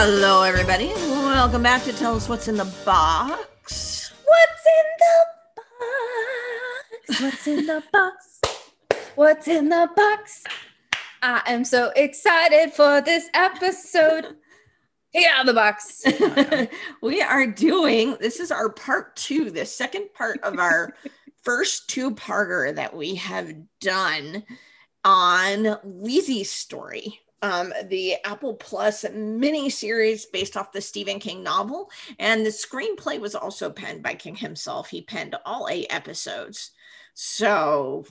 Hello, everybody. Welcome back to Tell Us What's in the Box. What's in the box? What's in the box? What's in the box? I am so excited for this episode. Get out of the box. we are doing this is our part two, the second part of our first two parter that we have done on Lisey's story um, the Apple Plus mini series based off the Stephen King novel. And the screenplay was also penned by King himself. He penned all eight episodes. So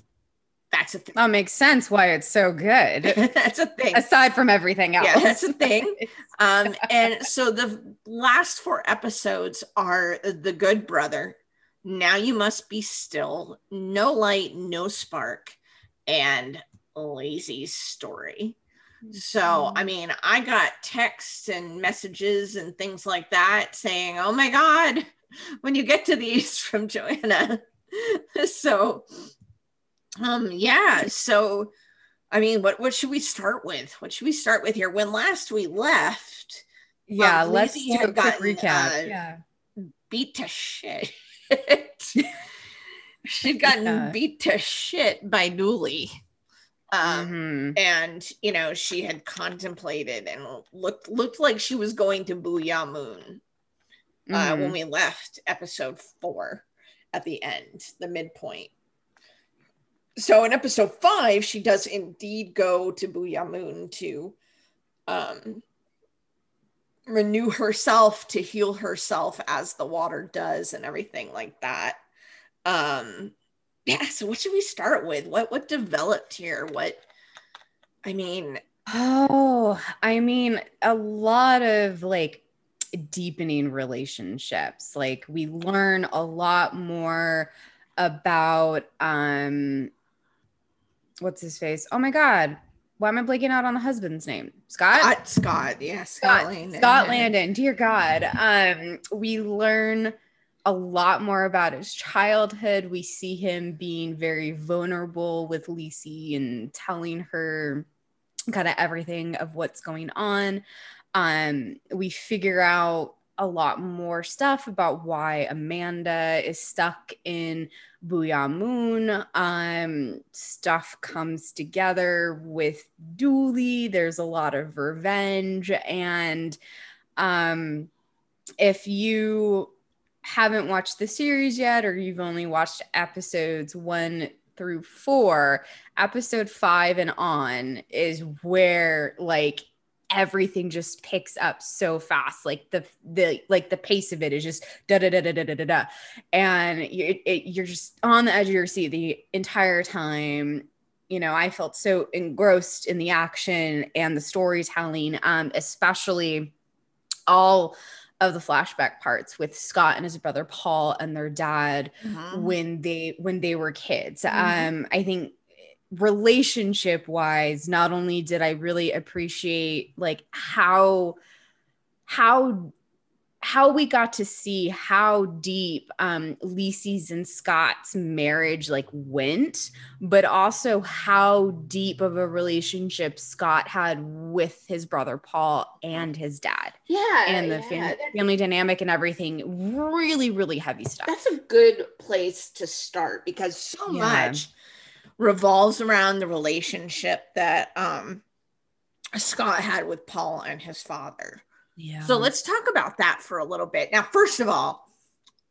that's a thing. That makes sense why it's so good. that's a thing. Aside from everything else. Yeah, that's a thing. um, and so the last four episodes are The Good Brother. Now you must be still, no light, no spark, and Lisey's story. So, I mean, I got texts and messages and things like that saying, oh my God, when you get to these from Joanna. so, um, yeah. So, I mean, what, what should we start with? What should we start with here? When last we left, yeah, um, let's do a quick recap. Uh, yeah. Beat to shit. She'd gotten yeah. beat to shit by Dooley um, mm-hmm. and you know she had contemplated and looked looked like she was going to Boo'ya Moon uh, mm-hmm. when we left episode four at the end, the midpoint. So in episode five, she does indeed go to Boo'ya Moon to um, renew herself, to heal herself as the water does, and everything like that. Um, yeah so what should we start with what what developed here what i mean oh i mean a lot of like deepening relationships like we learn a lot more about um what's his face oh my god why am I blanking out on the husband's name? Scott? Scott, Scott yeah, Scott, Scott Landon. Scott Landon. Dear God. Um, we learn a lot more about his childhood. We see him being very vulnerable with Lisey and telling her kind of everything of what's going on. Um, we figure out a lot more stuff about why Amanda is stuck in Boo'ya Moon. Um, stuff comes together with Dooley. There's a lot of revenge. And um, if you haven't watched the series yet or you've only watched episodes one through four, episode five and on is where like everything just picks up so fast like the the like the pace of it is just da da da da da da da da. and it, it, you're just on the edge of your seat the entire time you know i felt so engrossed in the action and the storytelling um especially all of the flashback parts with Scott and his brother Paul and their dad mm-hmm. when they when they were kids. Mm-hmm. Um, I think relationship wise, not only did I really appreciate like how how how we got to see how deep um Lisey's and Scott's marriage like went, but also how deep of a relationship Scott had with his brother Paul and his dad. Yeah. And the yeah. fam- family dynamic and everything. Really, really heavy stuff. That's a good place to start because so yeah. much revolves around the relationship that um Scott had with Paul and his father. So let's talk about that for a little bit. Now, first of all,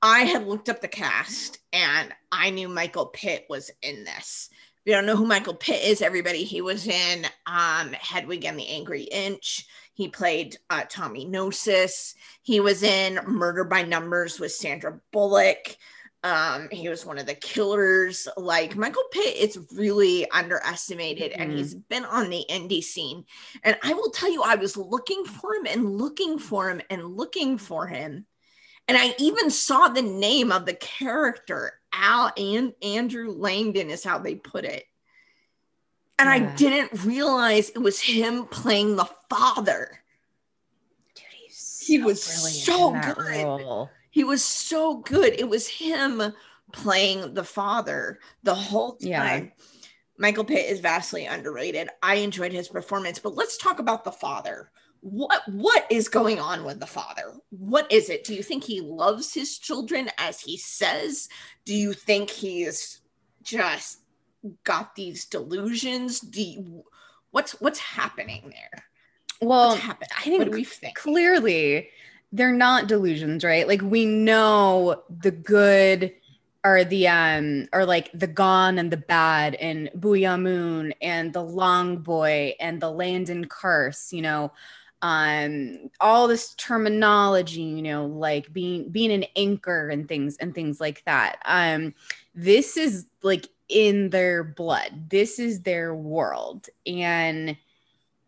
I had looked up the cast and I knew Michael Pitt was in this. If you don't know who Michael Pitt is, everybody, he was in um, Hedwig and the Angry Inch. He played uh, Tommy Gnosis. He was in Murder by Numbers with Sandra Bullock. Um, he was one of the killers. Like Michael Pitt it's really underestimated mm-hmm. and he's been on the indie scene. And I will tell you, I was looking for him and looking for him and looking for him. And I even saw the name of the character, Al and Andrew Landon is how they put it. And yeah. I didn't realize it was him playing the father. Dude, he was so good. Role. He was so good. It was him playing the father the whole time. Yeah. Michael Pitt is vastly underrated. I enjoyed his performance, but let's talk about the father. what what is going on with the father what is it do you think he loves his children as he says do you think he's just got these delusions do you, what's what's happening there well i think, we think clearly they're not delusions right? Like we know the good or the um or like the gone and the bad and Boo'ya Moon and the long boy and the Landon curse you know? Um all this terminology you know like being being an anchor and things and things like that. Um this is like in their blood. This is their world. And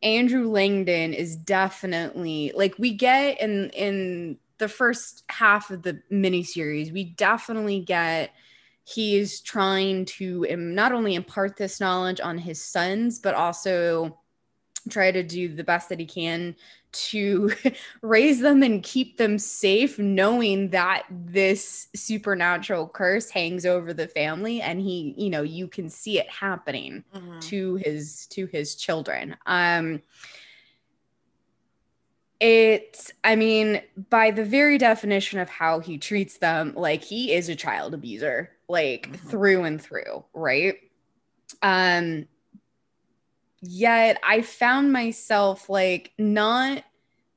andrew landon is definitely like we get in in the first half of the miniseries we definitely get he's trying to not only impart this knowledge on his sons but also try to do the best that he can to raise them and keep them safe knowing that this supernatural curse hangs over the family and he you know you can see it happening mm-hmm. to his to his children um it's i mean by the very definition of how he treats them like he is a child abuser like mm-hmm. through and through right um yet I found myself like not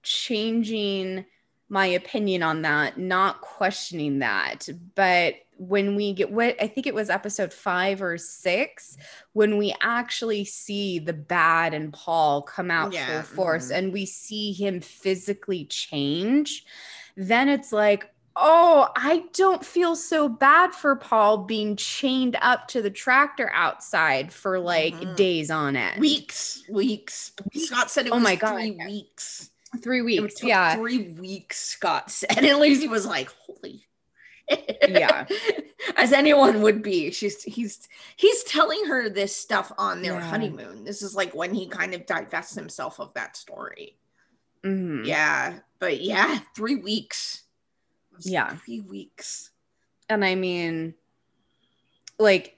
changing my opinion on that, not questioning that. But when we get what I think it was episode five or six, when we actually see the bad and Paul come out yeah. full force mm-hmm. and we see him physically change, then it's like, oh, I don't feel so bad for Paul being chained up to the tractor outside for like mm-hmm. days on end. Weeks, weeks. Scott said it oh was my God. three weeks. Three weeks, yeah. Three weeks, Scott said. And Lacey was like, holy yeah as anyone would be she's he's he's telling her this stuff on their yeah. honeymoon this is like when he kind of divests himself of that story mm-hmm. yeah but yeah three weeks yeah. three weeks. And i mean like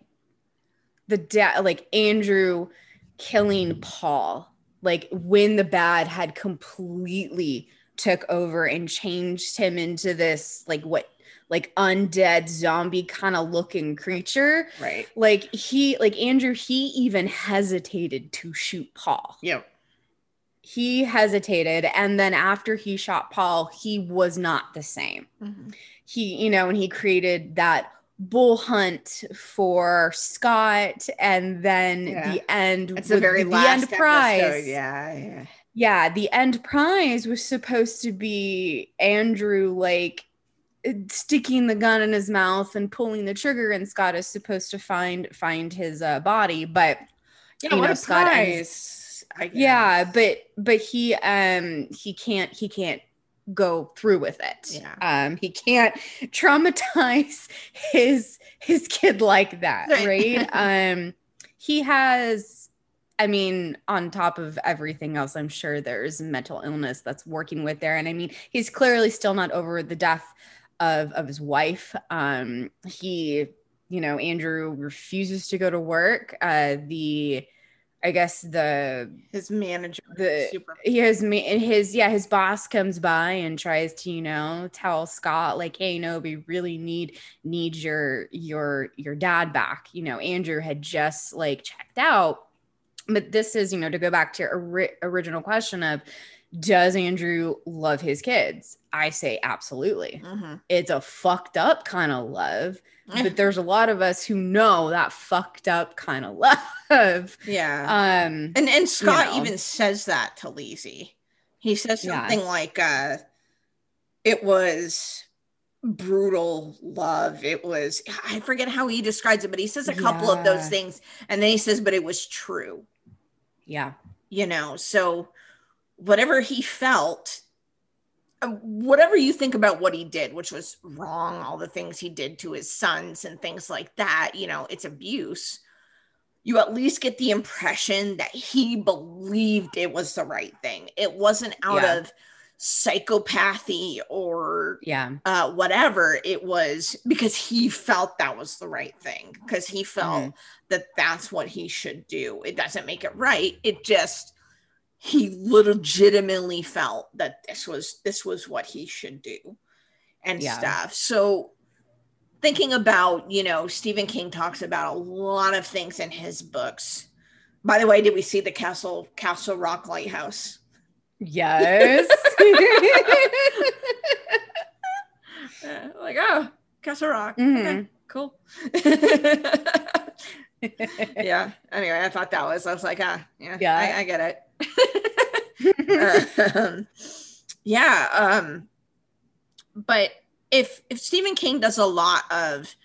the dad like andrew killing paul like when the bad had completely took over and changed him into this like what like undead zombie kind of looking creature. Right. Like he like andrew he even hesitated to shoot paul. Yep he hesitated and then after he shot paul he was not the same. Mm-hmm. he you know and he created that bull hunt for scott and then yeah. the end it's a very the, end prize. Yeah yeah. Yeah the end prize was supposed to be andrew like sticking the gun in his mouth and pulling the trigger and scott is supposed to find find his uh, body but yeah, you know scott ends, yeah, but but he um he can't he can't go through with it. Yeah. Um he can't traumatize his his kid like that, right? um he has I mean, on top of everything else, I'm sure there's mental illness that's working with there. And I mean, he's clearly still not over the death of of his wife. Um he, you know, Andrew refuses to go to work. Uh the I guess the his manager the super he has me his yeah his boss comes by and tries to you know tell Scott like hey no we really need need your your your dad back. You know Andrew had just like checked out but this is you know to go back to your ori- original question of does Andrew love his kids I say absolutely mm-hmm. it's a fucked up kind of love but there's a lot of us who know that fucked up kind of love. Yeah. Um and and Scott you know. even says that to Lizzie. He says something yeah. like uh it was brutal love. It was I forget how he describes it, but he says a couple yeah. of those things and then he says but it was true. Yeah. You know, so whatever he felt whatever you think about what he did, which was wrong, all the things he did to his sons and things like that, you know, it's abuse. You at least get the impression that he believed it was the right thing. It wasn't out yeah. of psychopathy or yeah uh, whatever it was because he felt that was the right thing because he felt mm-hmm. that that's what he should do it doesn't make it right it just he legitimately felt that this was this was what he should do and yeah. stuff. So thinking about, you know, Stephen King talks about a lot of things in his books. By the way, did we see the Castle Castle Rock Lighthouse? Yes. like, oh, Castle Rock. Mm-hmm. Okay, cool. yeah. Anyway, I thought that was, I was like, ah, yeah, yeah. I, I get it. Um, yeah. Um, but if if Stephen King does a lot of,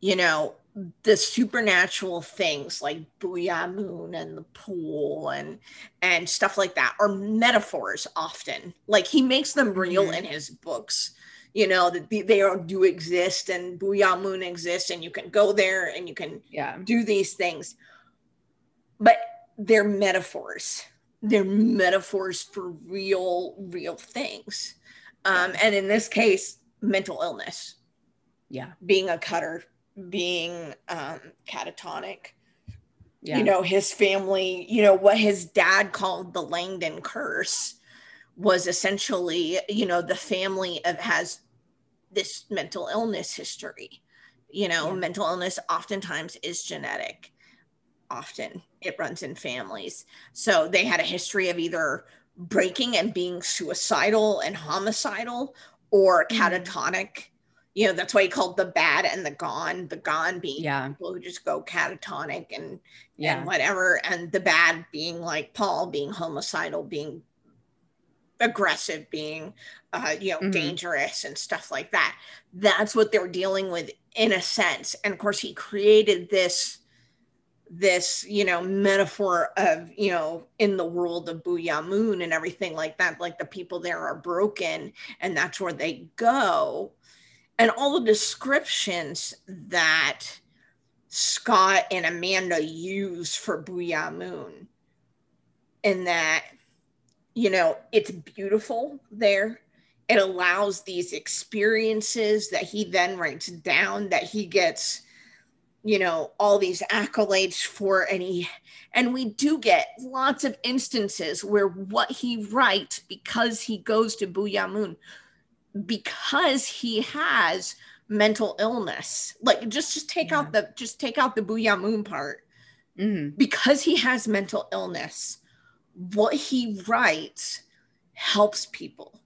you know, the supernatural things like Boo'ya Moon and the pool and and stuff like that are metaphors often. Like he makes them real mm-hmm. in his books. You know that they, do exist and Boo'ya Moon exists and you can go there and you can yeah. do these things. But they're metaphors. They're metaphors for real, real things. Um, and in this case, mental illness. Yeah. Being a cutter, being um, catatonic. Yeah. You know, his family, you know, what his dad called the Landon curse was essentially, you know, the family of has this mental illness history. You know, yeah. mental illness oftentimes is genetic. Often it runs in families. So they had a history of either breaking and being suicidal and homicidal or mm. catatonic. You know, that's why he called the bad and the gone, the gone being yeah. people who just go catatonic and yeah. and whatever, and the bad being like Paul being homicidal, being aggressive, being uh, you know, mm-hmm. dangerous and stuff like that. That's what they're dealing with in a sense. And of course, he created this this you know metaphor of you know in the world of Boo'ya Moon and everything like that like the people there are broken and that's where they go. And all the descriptions that Scott and Amanda use for Boo'ya Moon and that you know it's beautiful there. It allows these experiences that he then writes down that he gets you know all these accolades for and he and we do get lots of instances where what he writes because he goes to Boo'ya Moon because he has mental illness like just just take yeah. out the just take out the Boo'ya Moon part mm-hmm. because he has mental illness what he writes helps people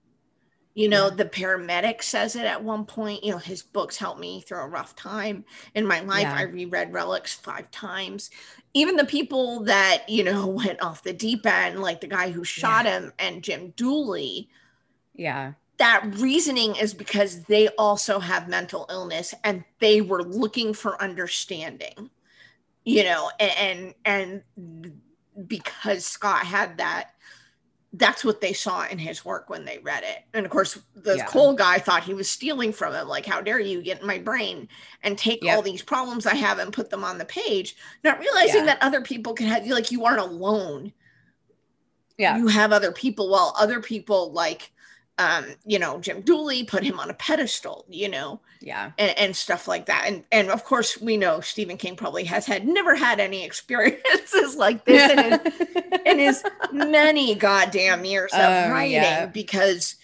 you know, the paramedic says it at one point. You know, his books helped me through a rough time in my life. Yeah. I reread Relics five times. Even the people that, you know, went off the deep end, like the guy who shot yeah. him and Jim Dooley. Yeah. That reasoning is because they also have mental illness and they were looking for understanding, you know, and, and, and because Scott had that, that's what they saw in his work when they read it. And of course, the yeah. Cole guy thought he was stealing from him. Like, how dare you get in my brain and take yep. all these problems I have and put them on the page, not realizing yeah. that other people can have, like, you aren't alone. Yeah. You have other people while other people, like, um, you know, Jim Dooley put him on a pedestal, you know, yeah, and, and stuff like that. And and of course, we know Stephen King probably has had never had any experiences like this in his, in his many goddamn years of uh, writing yeah. because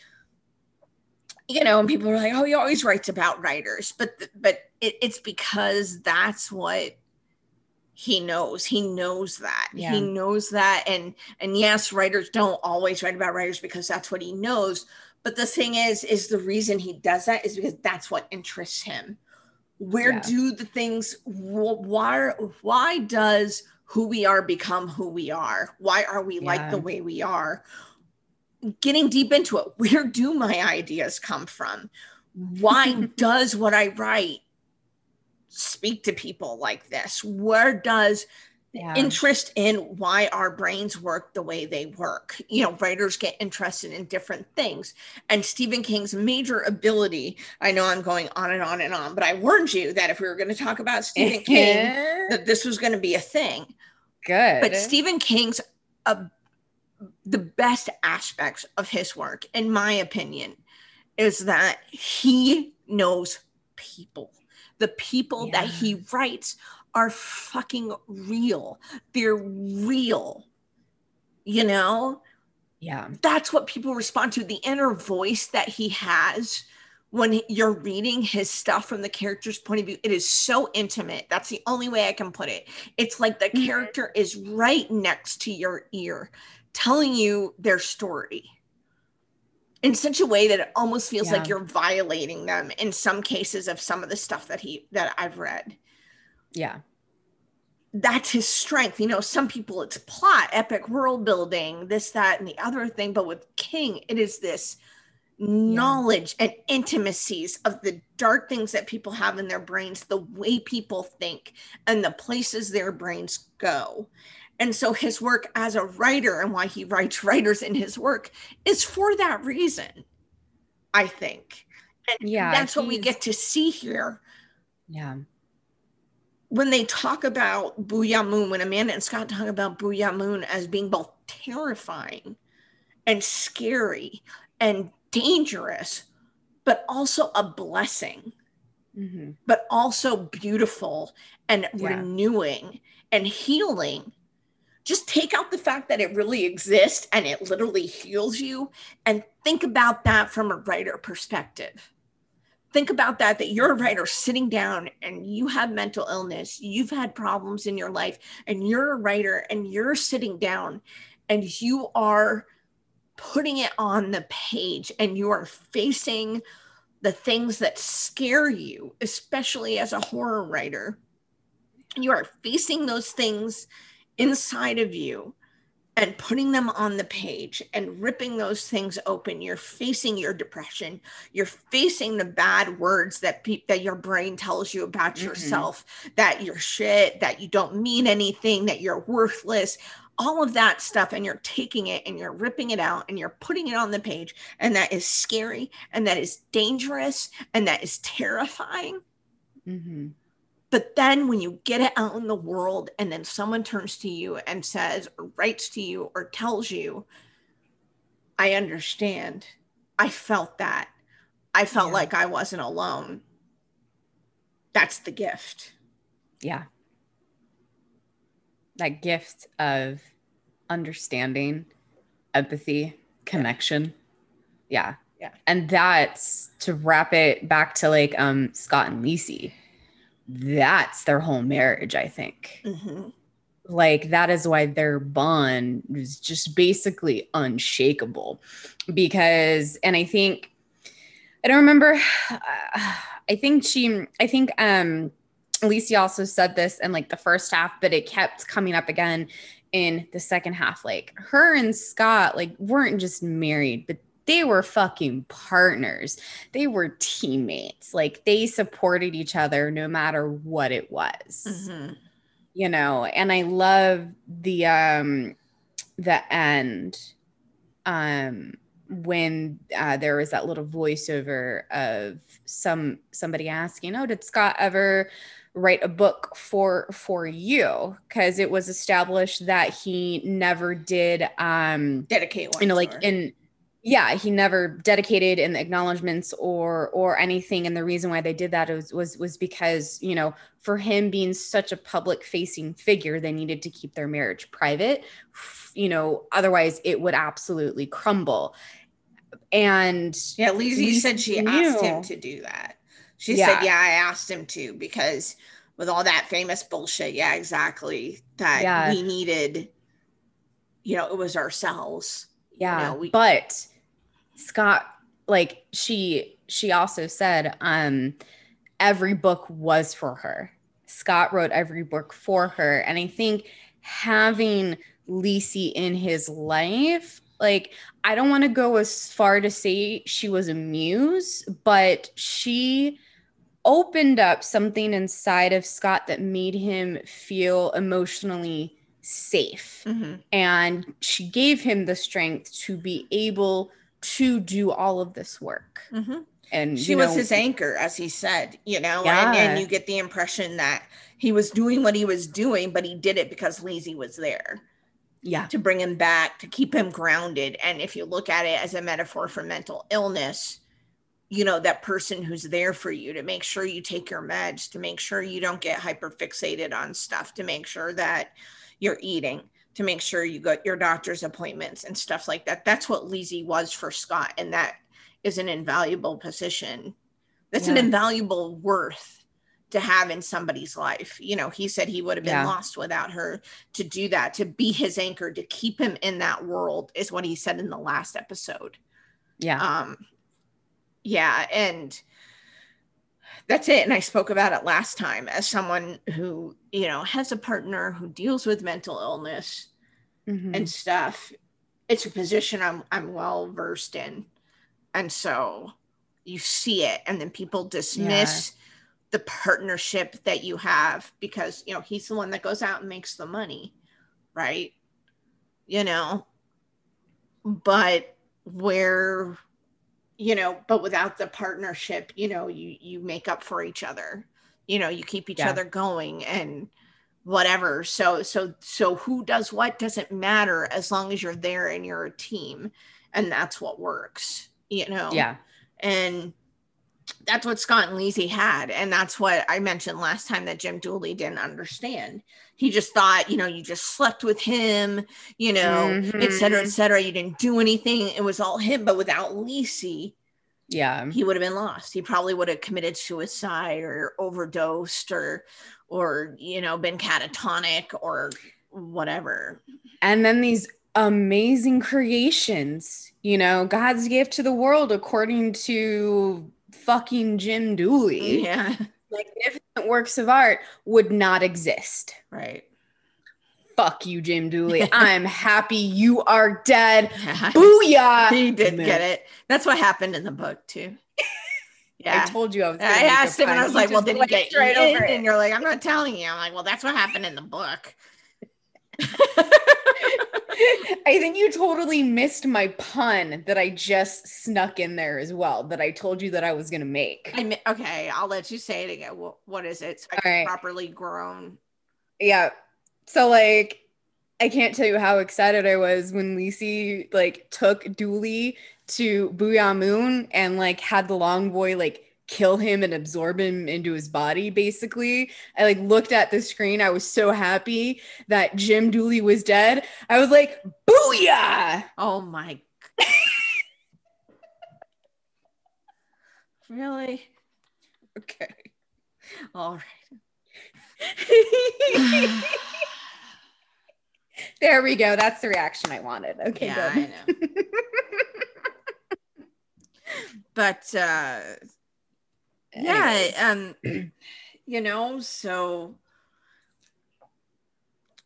you know, and people are like, oh, he always writes about writers, but but it, it's because that's what he knows he knows that yeah. he knows that and and yes writers don't always write about writers because that's what he knows but the thing is is the reason he does that is because that's what interests him where yeah. do the things why why does who we are become who we are why are we yeah. like the way we are getting deep into it where do my ideas come from why does what i write speak to people like this? Where does yeah. interest in why our brains work the way they work? You know, writers get interested in different things. And Stephen King's major ability, I know I'm going on and on and on, but I warned you that if we were going to talk about Stephen King, that this was going to be a thing. Good. But Stephen King's uh, the best aspects of his work, in my opinion, is that he knows people the people yeah. that he writes are fucking real. They're real. you know? Yeah. That's what people respond to. The inner voice that he has when you're reading his stuff from the character's point of view, it is so intimate. That's the only way I can put it. It's like the mm-hmm. character is right next to your ear, telling you their story in such a way that it almost feels yeah. like you're violating them in some cases of some of the stuff that he that I've read. Yeah. That's his strength. You know, some people it's plot, epic world building, this, that, and the other thing. But with King, it is this knowledge yeah. and intimacies of the dark things that people have in their brains, the way people think, and the places their brains go. And so his work as a writer and why he writes writers in his work is for that reason, I think. And yeah, that's what we get to see here. Yeah. When they talk about Boo'ya Moon, when Amanda and Scott talk about Boo'ya Moon as being both terrifying and scary and dangerous, but also a blessing, mm-hmm. but also beautiful and yeah. renewing and healing. Just take out the fact that it really exists and it literally heals you and think about that from a writer perspective. Think about that, that you're a writer sitting down and you have mental illness, you've had problems in your life, and you're a writer and you're sitting down and you are putting it on the page and you are facing the things that scare you, especially as a horror writer. You are facing those things inside of you and putting them on the page and ripping those things open. You're facing your depression. You're facing the bad words that pe- that your brain tells you about mm-hmm. yourself that you're shit that you don't mean anything that you're worthless all of that stuff. And you're taking it and you're ripping it out and you're putting it on the page. And that is scary and that is dangerous and that is terrifying. Mm-hmm. But then when you get it out in the world and then someone turns to you and says or writes to you or tells you i understand i felt that i felt yeah. like i wasn't alone that's the gift yeah that gift of understanding, empathy, connection. Yeah. Yeah. And that's to wrap it back to like um Scott and Lisey. That's their whole marriage, I think. Mm-hmm. Like that is why their bond is just basically unshakable. Because, and I think, I don't remember. I think she, I think um Lisey also said this in like the first half, but it kept coming up again in the second half. Like her and Scott like weren't just married, but they were fucking partners. They were teammates. Like they supported each other no matter what it was. Mm-hmm. You know, and I love the um the end um when uh, there was that little voiceover of some somebody asking, "Oh, did Scott ever write a book for for you because it was established that he never did um dedicate one you know like in yeah he never dedicated in the acknowledgments or or anything and the reason why they did that was was was because you know for him being such a public facing figure they needed to keep their marriage private you know otherwise it would absolutely crumble and yeah Lisey said she knew. asked him to do that she yeah. said, Yeah, I asked him to because with all that famous bullshit, yeah, exactly. That yeah. we needed, you know, it was ourselves. Yeah. You know, we- but Scott, like she she also said, um, every book was for her. Scott wrote every book for her. And I think having Lisey in his life like I don't want to go as far to say she was a muse, but she opened up something inside of Scott that made him feel emotionally safe. Mm-hmm. And she gave him the strength to be able to do all of this work. Mm-hmm. And she was know, his anchor, as he said, you know, yeah. and, and you get the impression that he was doing what he was doing, but he did it because Lisey was there. Yeah. To bring him back, to keep him grounded. And if you look at it as a metaphor for mental illness, you know that person who's there for you to make sure you take your meds to make sure you don't get hyper fixated on stuff to make sure that you're eating to make sure you got your doctor's appointments and stuff like that. That's what Lizzie was for Scott. And that is an invaluable position. That's yeah. an invaluable worth to have in somebody's life. You know, he said he would have been yeah. lost without her to do that, to be his anchor, to keep him in that world, is what he said in the last episode. Yeah. Um, yeah. And that's it. And I spoke about it last time as someone who, you know, has a partner who deals with mental illness mm-hmm. and stuff. It's a position I'm I'm well versed in. And so you see it and then people dismiss yeah. the partnership that you have because, you know, he's the one that goes out and makes the money, right? You know. But where you know but without the partnership you know you you make up for each other you know you keep each yeah. other going and whatever so so so who does what doesn't matter as long as you're there and you're a team and that's what works you know yeah and that's what Scott and Lizzie had. And that's what I mentioned last time that Jim Dooley didn't understand. He just thought, you know, you just slept with him, you know, mm-hmm. et cetera, et mm-hmm. cetera. You didn't do anything. It was all him. But without Lizzie, yeah, he would have been lost. He probably would have committed suicide or overdosed or, or, you know, been catatonic or whatever. And then these amazing creations, you know, God's gift to the world according to fucking Jim Dooley. Yeah. Magnificent works of art would not exist. Right. Fuck you, Jim Dooley. I'm happy you are dead. Booyah. He did Man. get it. That's what happened in the book, too. Yeah. I told you I was. I asked him, and I was like, "Well, did he get straight over it?" And you're like, "I'm not telling you." I'm like, "Well, that's what happened in the book." I think you totally missed my pun that I just snuck in there as well. That I told you that I was going to make. I okay, I'll let you say it again. What, what is it? So right. properly grown. Yeah. So like, I can't tell you how excited I was when Lisey like took Dooley to Boo'ya Moon and like had the long boy like kill him and absorb him into his body basically. I like looked at the screen. I was so happy that jim dooley was dead. I was like booyah! Oh my really? Okay. All right. There we go. That's the reaction i wanted. Okay yeah, good. i know. But uh yeah um you know so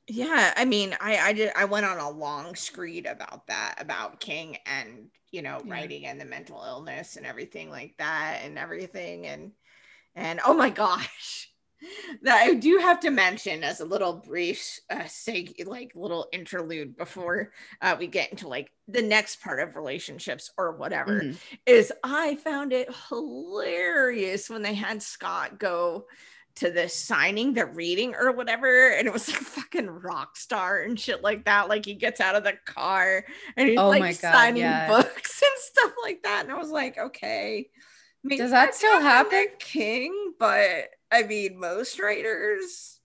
yeah i mean i i did i went on a long screed about that about king and you know yeah. writing and the mental illness and everything like that and everything and and oh my gosh that I do have to mention as a little brief, uh, say like little interlude before uh, we get into like the next part of relationships or whatever, mm-hmm. is I found it hilarious when they had Scott go to the signing, the reading or whatever, and it was like fucking rock star and shit like that. Like he gets out of the car and he's oh like God, signing yeah. books and stuff like that, and I was like, okay. Does that still happen? King, but I mean, most writers,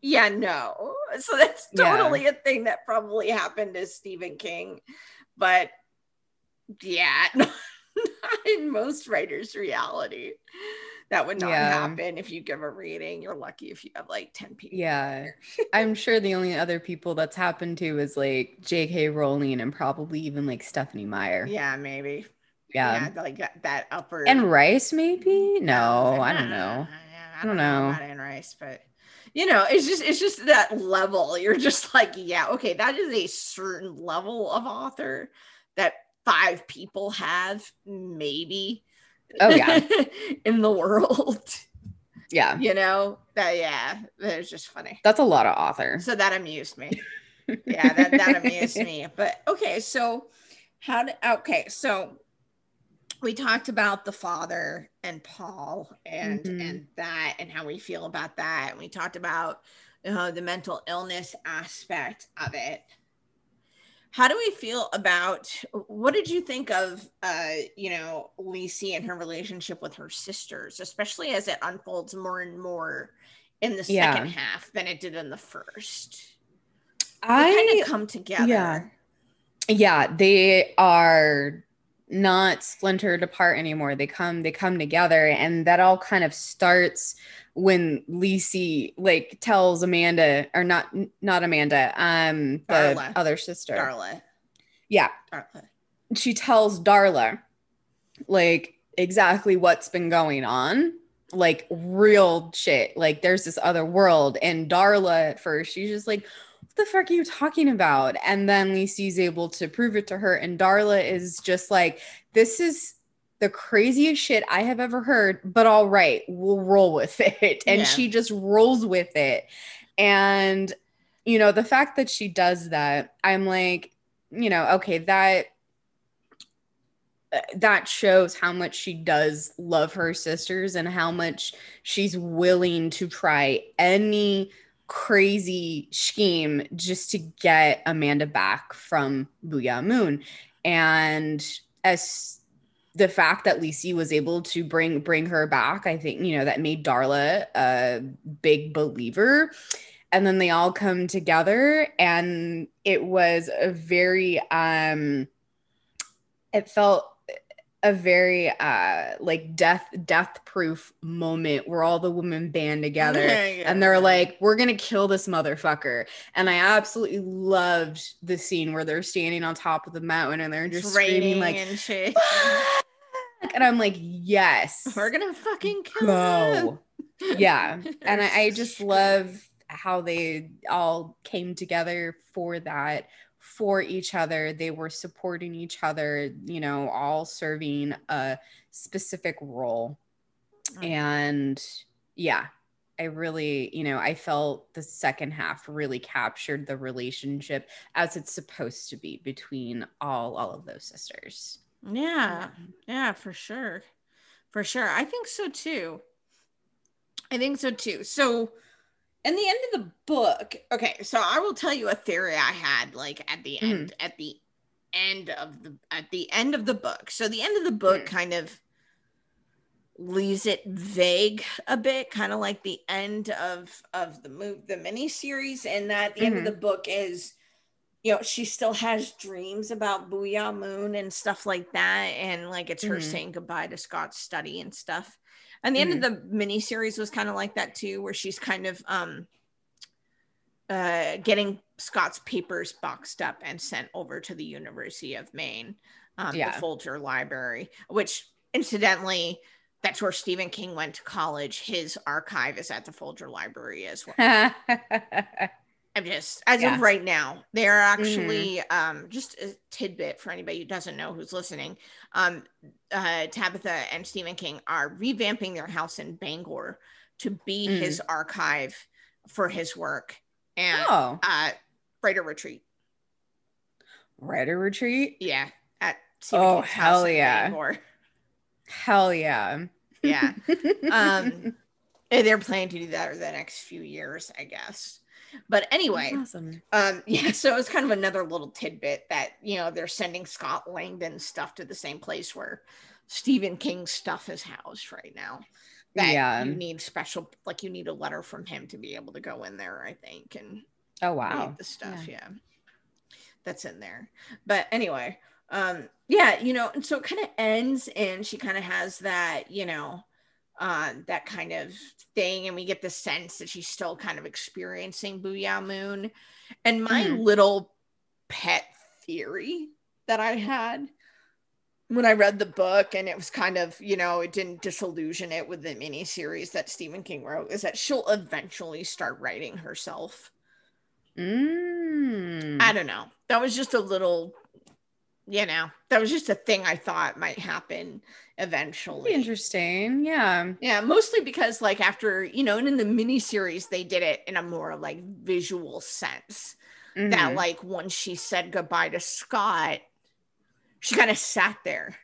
yeah, no. So that's totally yeah. a thing that probably happened to Stephen King. But yeah, not, in most writers' reality. That would not yeah. happen if you give a reading. You're lucky if you have like 10 people. Yeah. I'm sure the only other people that's happened to is like J.K. Rowling and probably even like Stephanie Meyer. Yeah, maybe. Yeah. yeah like that, that upper. And Rice, maybe? No, I don't know. I don't, know. about Anne Rice, but you know, it's just it's just that level. You're just like, yeah, okay, that is a certain level of author that five people have, maybe. Oh yeah, in the world. Yeah, you know that. Yeah, it's just funny. That's a lot of author. So that amused me. yeah, that that amused me. But okay, so how did okay, so we talked about the father and Paul and mm-hmm. and that and how we feel about that. And we talked about know, the mental illness aspect of it. How do we feel about what did you think of uh, you know, Lisey and her relationship with her sisters, especially as it unfolds more and more in the second half than it did in the first? I kind of come together. Yeah. Yeah, they are not splintered apart anymore. They come they come together and that all kind of starts when Lisey like tells Amanda or not not Amanda, um the Darla. other sister. Darla. Yeah. Darla. She tells Darla like exactly what's been going on. Like real shit. Like there's this other world. And Darla at first, she's just like, the fuck are you talking about? And then Lisey's able to prove it to her. And Darla is just like, this is the craziest shit I have ever heard, but all right, we'll roll with it. And yeah. she just rolls with it. And, you know, the fact that she does that, I'm like, you know, okay, that uh, that shows how much she does love her sisters and how much she's willing to try any crazy scheme just to get Amanda back from Boo'ya Moon. And as the fact that Lisey was able to bring bring her back, I think you know that made Darla a big believer. And then they all come together, and it was a very um, it felt a very uh like death death proof moment where all the women band together yeah, and they're like we're gonna kill this motherfucker. And i absolutely loved the scene where they're standing on top of the mountain and they're just screaming like and shit. And i'm like yes we're gonna fucking kill go. yeah. And I, I just love how they all came together for that for each other. They were supporting each other, you know, all serving a specific role. Mm. And yeah, I really, you know, I felt the second half really captured the relationship as it's supposed to be between all all of those sisters. Yeah. Yeah, for sure. For sure. I think so too. I think so too. So in the end of the book okay so i will tell you a theory i had like at the end mm. at the end of the at the end of the book so the end of the book mm. kind of leaves it vague a bit kind of like the end of of the move the mini series and that the mm-hmm. end of mm-hmm. the book is you know she still has dreams about boo'ya moon and stuff like that and like it's her mm-hmm. saying goodbye to scott's study and stuff and the mm-hmm. end of mm-hmm. the mini series was kind of like that too, where she's kind of um uh getting Scott's papers boxed up and sent over to the University of Maine, um, yeah. the Fogler Library, which incidentally, that's where Stephen King went to college. His archive is at the Fogler Library as well. I'm just as yeah. of right now, they're actually mm-hmm. um, just a tidbit for anybody who doesn't know who's listening. Um, uh, Tabitha and Stephen King are revamping their house in Bangor to be mm. his archive for his work and oh. uh, writer retreat. Writer retreat? Yeah, at Stephen oh King's hell yeah, hell yeah, yeah. um, they're planning to do that over the next few years, I guess. But anyway, awesome. um, yeah, so it's kind of another little tidbit that you know they're sending Scott Landon stuff to the same place where Stephen King's stuff is housed right now. That yeah. you need special, like you need a letter from him to be able to go in there, I think. And oh wow, the stuff, yeah. yeah, that's in there. But anyway, um, yeah, you know, and so it kind of ends, and she kind of has that, you know, uh, that kind of thing. And we get the sense that she's still kind of experiencing Boo'ya Moon. And my mm-hmm. little pet theory that I had when I read the book, and it was kind of, you know, it didn't disillusion it with the miniseries that Stephen King wrote, is that she'll eventually start writing herself. Mm. I don't know. That was just a little you know, that was just a thing I thought might happen eventually. Interesting. Yeah. Yeah. Mostly because, like, after, you know, and in the mini series, they did it in a more like visual sense. Mm-hmm. That, like, once she said goodbye to Scott, she kind of sat there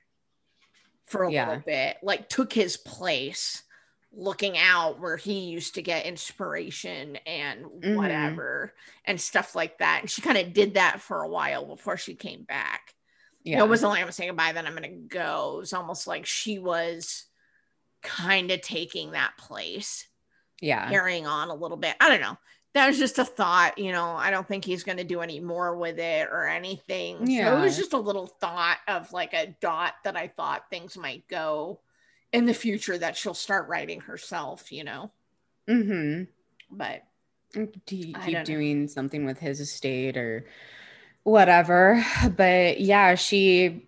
for a yeah. little bit, like, took his place looking out where he used to get inspiration and mm-hmm. whatever mm-hmm. and stuff like that. And she kind of did that for a while before she came back. Yeah. It wasn't like I'm saying goodbye, then I'm gonna go. It was almost like she was kind of taking that place. Yeah. Carrying on a little bit. I don't know. that was just a thought, you know. I don't think he's going to do any more with it or anything. Yeah. So it was just a little thought of like a dot that I thought things might go in the future that she'll start writing herself, you know. Mm-hmm. But do you keep doing something with his estate or whatever. But yeah, she,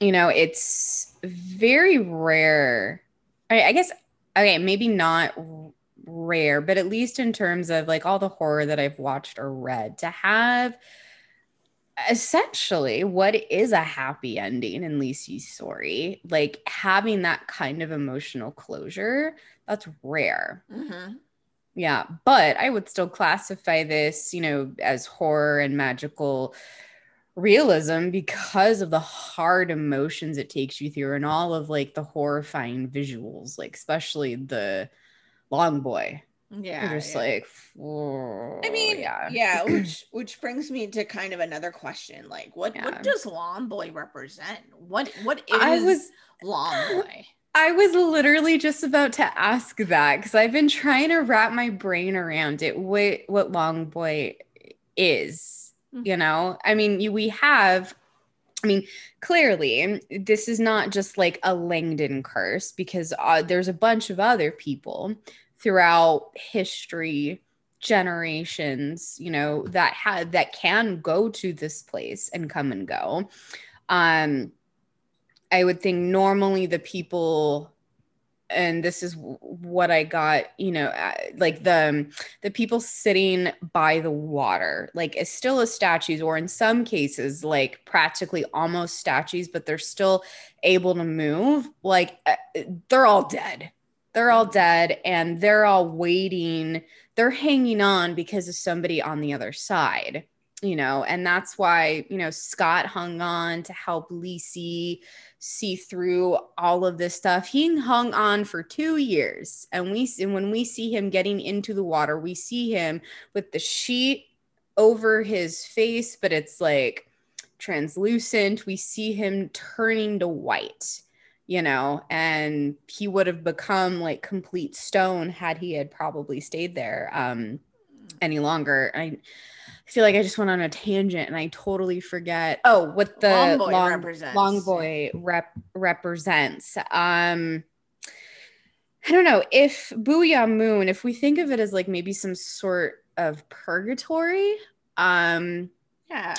you know, it's very rare. I, I guess okay, maybe not rare, but at least in terms of like all the horror that I've watched or read, to have essentially what is a happy ending in Lisey's story, like having that kind of emotional closure, that's rare. Mm-hmm. Yeah, but I would still classify this, you know, as horror and magical realism because of the hard emotions it takes you through and all of like the horrifying visuals, like especially the long boy. Yeah. You're just yeah. like, I mean, yeah. Yeah, which which brings me to kind of another question. Like, what yeah. what does long boy represent? What what is I was, long boy? I was literally just about to ask that because I've been trying to wrap my brain around it. What what long boy is, mm-hmm. you know? I mean, you, we have I mean, clearly, this is not just like a Landon curse because uh, there's a bunch of other people throughout history, generations, you know, that had that can go to this place and come and go. Um, I would think normally the people and this is what I got, you know, uh, like the the people sitting by the water, like as still as statues, or in some cases, like practically almost statues, but they're still able to move. Like uh, they're all dead. They're all dead, and they're all waiting. They're hanging on because of somebody on the other side, you know, and that's why you know Scott hung on to help Lisey see through all of this stuff. He hung on for two years, and we and when we see him getting into the water, we see him with the sheet over his face, but it's like translucent. We see him turning to white, you know, and he would have become like complete stone had he had probably stayed there um any longer. I I feel like I just went on a tangent and I totally forget. Oh, what the long boy long, represents. Long boy rep represents. Um, I don't know if Boo'ya Moon, if we think of it as like maybe some sort of purgatory, um, yeah,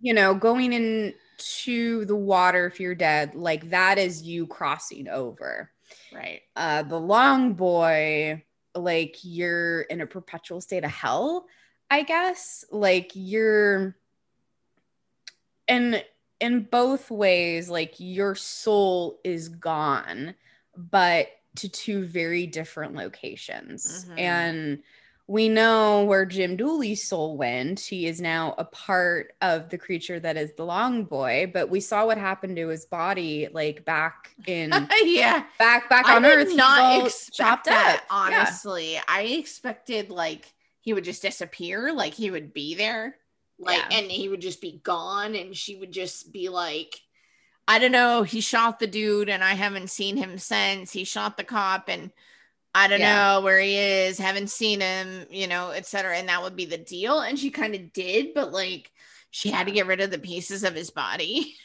you know, going into the water if you're dead, like that is you crossing over, right? Uh, the long boy, like you're in a perpetual state of hell I guess like you're and in both ways like your soul is gone but to two very different locations mm-hmm. and we know where Jim Dooley's soul went. He is now a part of the creature that is the long boy, but we saw what happened to his body like back in yeah, back back on I earth. not expect that, up. honestly. Yeah. I expected like he would just disappear like he would be there like yeah. and he would just be gone and she would just be like i don't know he shot the dude and i haven't seen him since he shot the cop and i don't yeah. know where he is haven't seen him you know etc and that would be the deal and she kind of did but like she had to get rid of the pieces of his body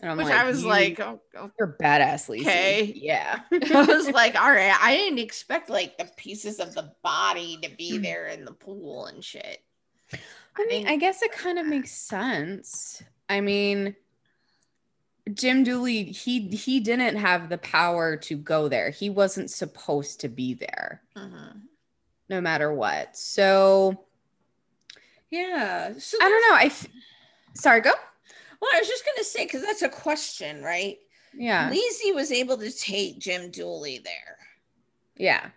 Which like, I was like, oh, oh, you're badass, Lisey. Okay. Yeah. I was like, all right. I didn't expect like the pieces of the body to be mm. there in the pool and shit. I, I mean, I guess it kind of makes sense. I mean, Jim Dooley, he he didn't have the power to go there. He wasn't supposed to be there. Mm-hmm. No matter what. So yeah. So I don't know. I f- sorry, go. Well, I was just gonna say because that's a question, right? Yeah. Lisey was able to take Jim Dooley there. Yeah.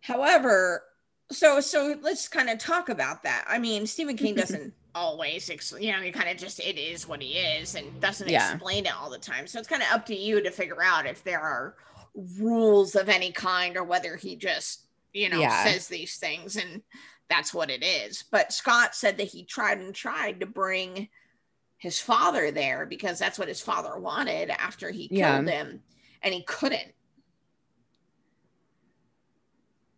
However, so so let's kind of talk about that. I mean, Stephen King doesn't always, you know, he kind of just it is what he is and doesn't yeah. explain it all the time. So it's kind of up to you to figure out if there are rules of any kind or whether he just, you know, yeah. says these things and that's what it is. But Scott said that he tried and tried to bring his father there because that's what his father wanted after he killed yeah. him and he couldn't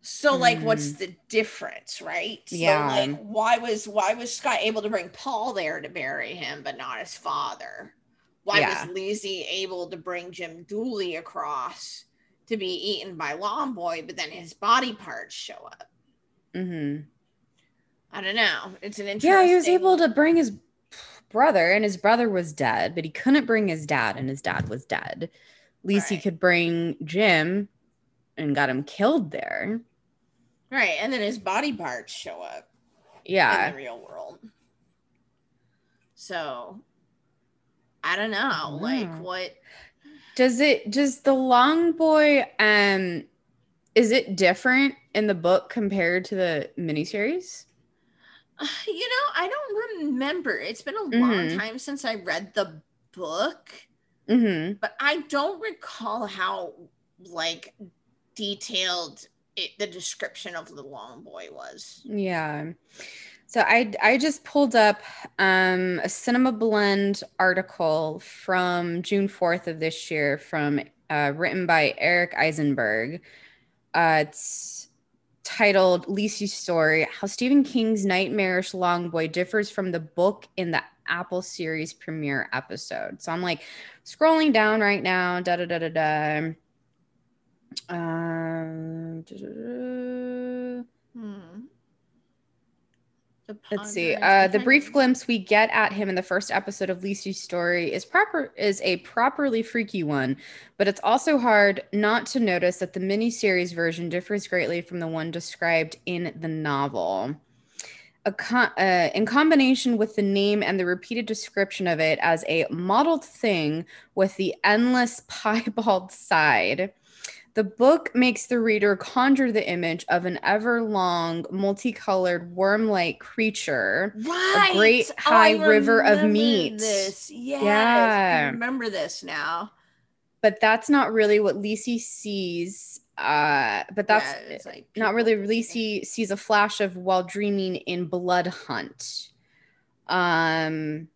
So like what's mm. the difference, right? Yeah. So like why was why was Scott able to bring Paul there to bury him but not his father? Why yeah. was Lisey able to bring Jim Dooley across to be eaten by Longboy, but then his body parts show up? Mm-hmm. I don't know. It's an interesting. Yeah, he was able to bring his brother, and his brother was dead, but he couldn't bring his dad, and his dad was dead. At least right. he could bring Jim and got him killed there. Right. And then his body parts show up. Yeah. In the real world. So I don't know. Like what does it does the long boy um is it different in the book compared to the miniseries? You know, I don't remember. It's been a mm-hmm. long time since I read the book. Mm-hmm. But I don't recall how like detailed it, the description of the long boy was. Yeah. So I I just pulled up um, a Cinema Blend article from June 4th of this year from uh, written by Eric Eisenberg. Uh, it's titled Lisey's Story How Stephen King's Nightmarish Long Boy Differs from the Book in the Apple series premiere episode. So I'm like scrolling down right now. Da da da da da. Um, hmm. Let's see. Uh, the brief glimpse we get at him in the first episode of Lisey's story is proper is a properly freaky one, but it's also hard not to notice that the miniseries version differs greatly from the one described in the novel. Con- uh, in combination with the name and the repeated description of it as a modeled thing with the endless piebald side, the book makes the reader conjure the image of an ever-long, multicolored, worm-like creature, right. a great oh, high oh, river of meat. This, yes, yeah, I remember this now. But that's not really what Lisey sees. Uh, but that's yeah, like not really. Lisey sees a flash of while dreaming in Bool Hunt. Um.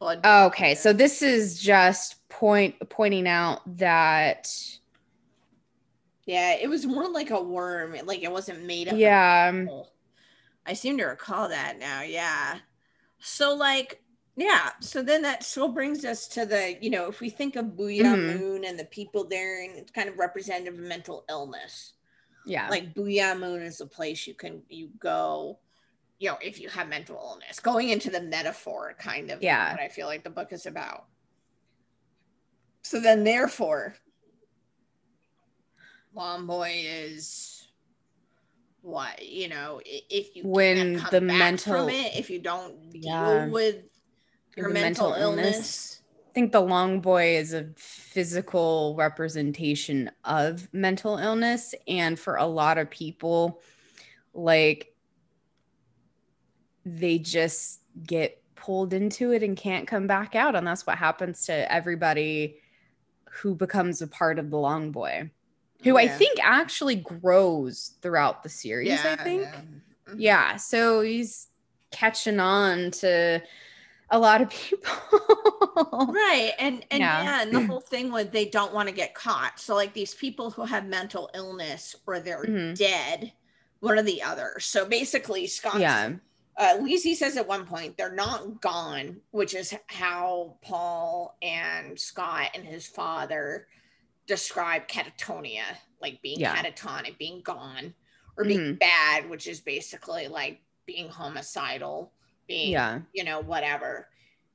Blood okay, so this is just point pointing out that yeah, it was more like a worm. Like it wasn't made of. Yeah. I seem to recall that now. Yeah. So like, yeah. So then that still brings us to the, you know, if we think of Boo'ya mm-hmm. Moon and the people there, and it's kind of representative of mental illness. Yeah. Like Boo'ya Moon is a place you can you go, you know, if you have mental illness. Going into the metaphor, kind of. Yeah. What I feel like the book is about. So then, therefore, Longboy is what you know if you when the mental it, if you don't deal yeah. with your mental, mental illness. illness. I think the long boy is a physical representation of mental illness. And for a lot of people, like they just get pulled into it and can't come back out. And that's what happens to everybody who becomes a part of the long boy who yeah. I think actually grows throughout the series. Yeah, I think. Yeah. Mm-hmm. yeah. So he's catching on to a lot of people. right. And and yeah. and the whole thing with they don't want to get caught. So like these people who have mental illness or they're mm-hmm. dead, one or the other. So basically Scott's yeah. Uh, Lisey says at one point they're not gone, which is how Paul and Scott and his father describe catatonia, like being yeah. catatonic, being gone, or being mm-hmm. bad, which is basically like being homicidal, being, yeah. you know, whatever.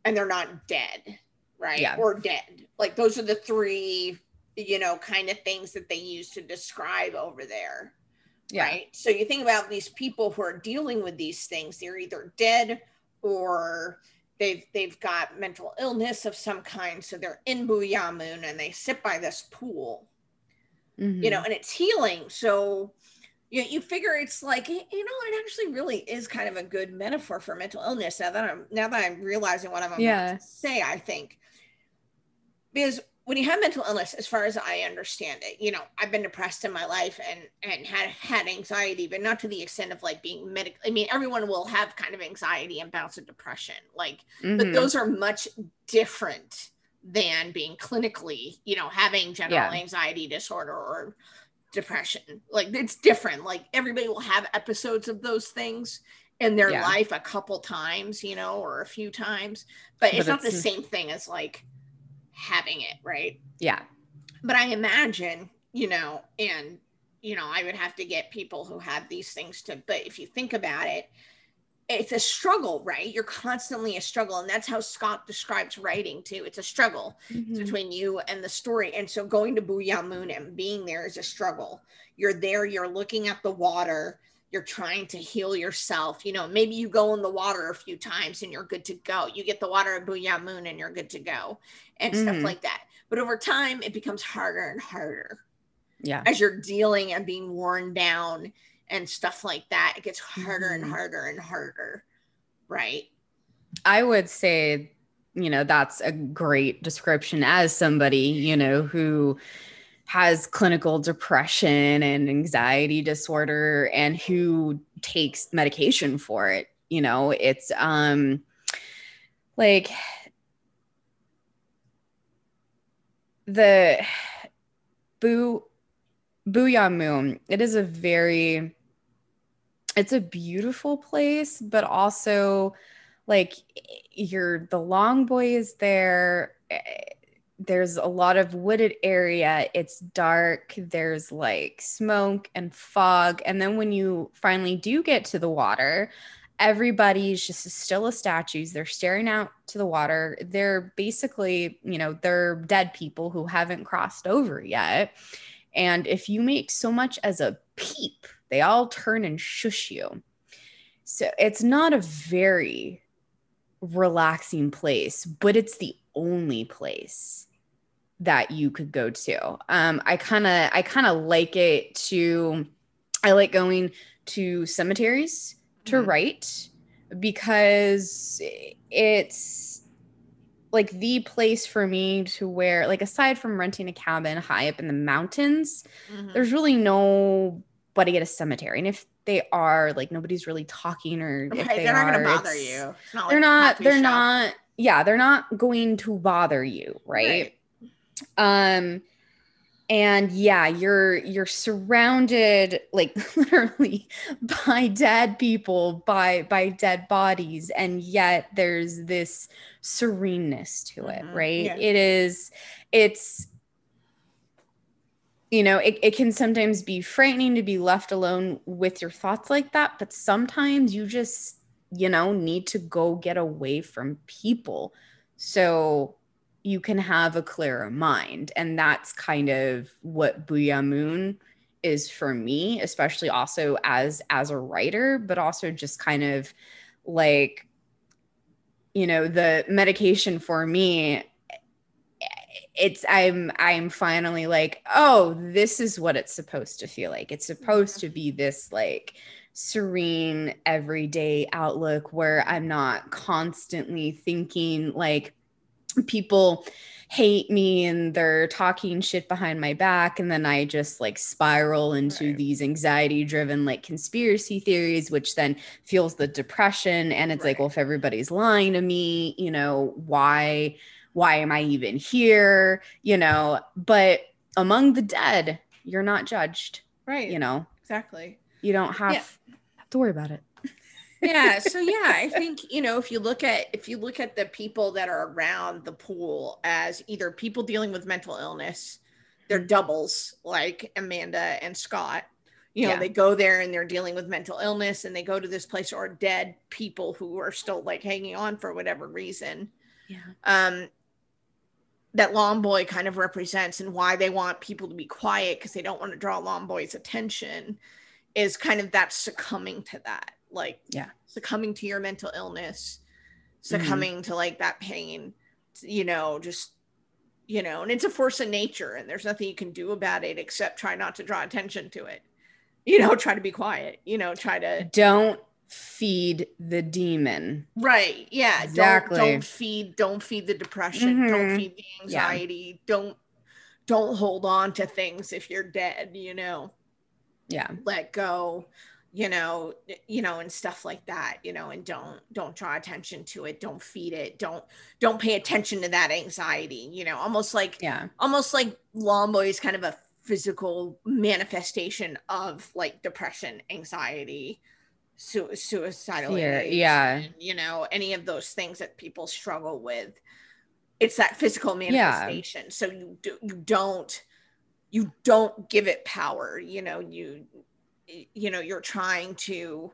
And they're not dead, right? Yeah. Or dead. Like those are the three, you know, kind of things that they use to describe over there. Yeah. Right. So you think about these people who are dealing with these things, they're either dead or they've they've got mental illness of some kind so they're in Boo'ya Moon and they sit by this pool mm-hmm. you know and it's healing so you, you figure it's like you know it actually really is kind of a good metaphor for mental illness now that i'm now that i'm realizing what i'm about yeah. to say i think because when you have mental illness as far as i understand it you know i've been depressed in my life and and had had anxiety but not to the extent of like being medical i mean everyone will have kind of anxiety and bouts of depression like mm-hmm. but those are much different than being clinically you know having general yeah. anxiety disorder or depression. Like it's different. Like everybody will have episodes of those things in their yeah. life a couple times, you know, or a few times, but, but it's not the same thing as like having it, right? Yeah. But I imagine, you know, and you know, I would have to get people who have these things to, but if you think about it, it's a struggle, right? You're constantly a struggle. And that's how Scott describes writing too. It's a struggle mm-hmm. between you and the story. And so going to Boo'ya Moon and being there is a struggle. You're there, you're looking at the water, you're trying to heal yourself. You know, maybe you go in the water a few times and you're good to go. You get the water at Boo'ya Moon and you're good to go and mm-hmm. stuff like that. But over time, it becomes harder and harder. Yeah. As you're dealing and being worn down and stuff like that. It gets harder mm-hmm. and harder and harder, right? I would say, you know, that's a great description as somebody, you know, who has clinical depression and anxiety disorder and who takes medication for it. You know, it's um like the boo Boo'ya Moon, it is a very it's a beautiful place, but also like you're the long boy is there. There's a lot of wooded area. It's dark. There's like smoke and fog. And then when you finally do get to the water, everybody's just still as statues. They're staring out to the water. They're basically, you know, they're dead people who haven't crossed over yet. And if you make so much as a peep, they all turn and shush you. So it's not a very relaxing place, but it's the only place that you could go to. Um, I kind of I kind of like it to I like going to cemeteries to mm-hmm. write because it's like the place for me to where like aside from renting a cabin high up in the mountains mm-hmm. there's really nobody at a cemetery and if they are like nobody's really talking or right, if they they're not are, gonna bother you not they're not they're shop. not yeah they're not going to bother you right, right. um and yeah you're you're surrounded like literally by dead people by by dead bodies and yet there's this sereneness to it mm-hmm. right yeah. it is it's you know it, it can sometimes be frightening to be left alone with your thoughts like that but sometimes you just you know need to go get away from people so you can have a clearer mind. And that's kind of what Boo'ya Moon is for me, especially also as as a writer, but also just kind of like you know, the medication for me it's i'm i'm finally like oh this is what it's supposed to feel like it's supposed to be this like serene everyday outlook where i'm not constantly thinking like people hate me and they're talking shit behind my back and then i just like spiral into right. these anxiety driven like conspiracy theories which then fuels the depression and it's right. like well if everybody's lying to me you know why why am i even here you know but among the dead you're not judged right you know exactly you don't have, yeah. To worry about it. Yeah so yeah i think you know if you look at if you look at the people that are around the pool as either people dealing with mental illness they're doubles like amanda and scott. You know yeah. they go there and they're dealing with mental illness and they go to this place or dead people who are still like hanging on for whatever reason. Yeah. Um that long boy kind of represents and why they want people to be quiet because they don't want to draw long boy's attention is kind of that succumbing to that like yeah succumbing to your mental illness succumbing mm-hmm. to like that pain you know just you know and it's a force of nature and there's nothing you can do about it except try not to draw attention to it you know try to be quiet you know try to don't feed the demon right yeah exactly don't, don't feed don't feed the depression mm-hmm. don't feed the anxiety yeah. don't don't hold on to things if you're dead you know yeah. let go you know you know and stuff like that you know and don't don't draw attention to it don't feed it don't don't pay attention to that anxiety you know almost like yeah. almost like Longboy is kind of a physical manifestation of like depression, anxiety, su- suicidal Fear, yeah. you know any of those things that people struggle with. It's that physical manifestation. Yeah. so you do, you don't you don't give it power you know you you know you're trying to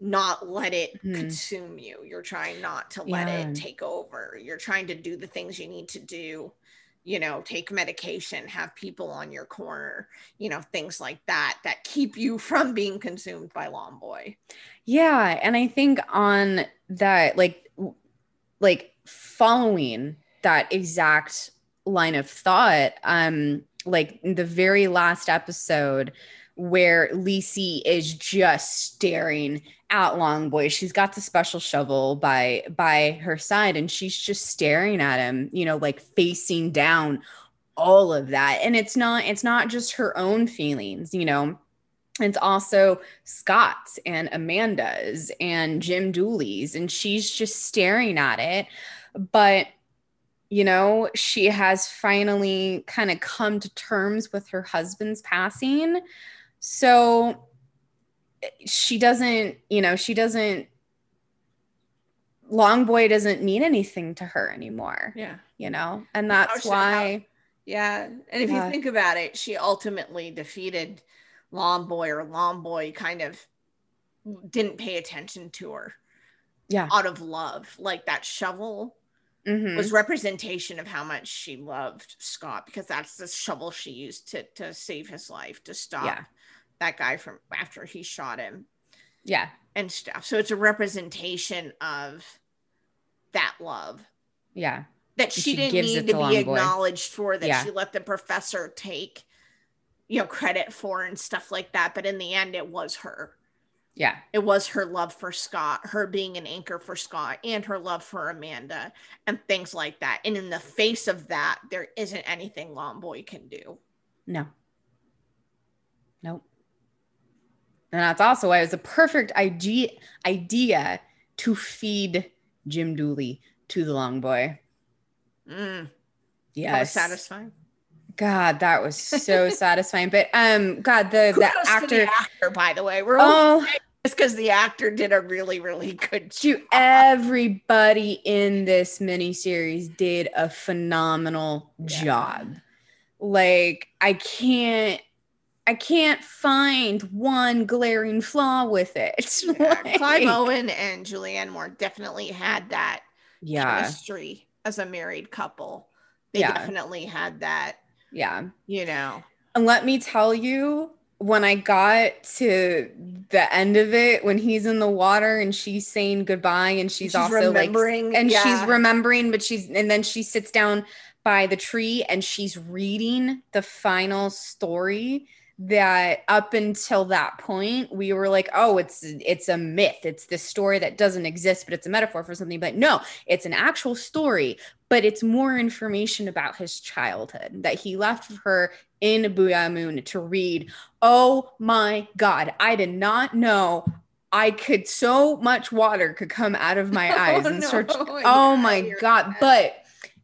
not let it mm. consume you you're trying not to let yeah. it take over you're trying to do the things you need to do you know, take medication, have people on your corner, you know, things like that that keep you from being consumed by long boy Yeah, and I think on that like like following that exact line of thought, um like the very last episode where Lisey is just staring at Longboy. She's got the special shovel by by her side and she's just staring at him, you know, like facing down all of that. And it's not it's not just her own feelings, you know. It's also Scott's and Amanda's and Jim Dooley's and she's just staring at it. But you know, she has finally kind of come to terms with her husband's passing so she doesn't, you know, she doesn't long boy doesn't mean anything to her anymore. Yeah. You know, and that's why how, yeah. And if you think about it, she ultimately defeated long boy or long boy kind of didn't pay attention to her. Yeah. Out of love. Like that shovel mm-hmm. was representation of how much she loved Scott because that's the shovel she used to to save his life, to stop yeah that guy from after he shot him. Yeah. And stuff. So it's a representation of that love. Yeah. That she, she didn't need to, to be acknowledged for, that yeah. she let the professor take, you know, credit for and stuff like that. But in the end, it was her. Yeah. It was her love for Scott, her being an anchor for Scott, and her love for Amanda and things like that. And in the face of that, there isn't anything Longboy can do. No. Nope. And that's also why it was a perfect idea idea to feed Jim Dooley to the long boy. Mm. Yes. satisfying. God, that was so satisfying. But um, God, the the actor, the actor, by the way, we're oh, just because the actor did a really, really good job. Everybody in this miniseries did a phenomenal yeah. job. Like, I can't I can't find one glaring flaw with it. Yeah, like, Clive Owen and Julianne Moore definitely had that yeah. chemistry as a married couple. They yeah. definitely had that. Yeah. You know. And let me tell you, when I got to the end of it, when he's in the water and she's saying goodbye, and she's, she's also like, and yeah. she's remembering, but she's, and then she sits down by the tree and she's reading the final story that up until that point we were like oh it's it's a myth it's this story that doesn't exist but it's a metaphor for something but no it's an actual story but it's more information about his childhood that he left for her in Boo'ya Moon to read oh my god i did not know I could so much water could come out of my oh, eyes oh, and. No. Oh my god! But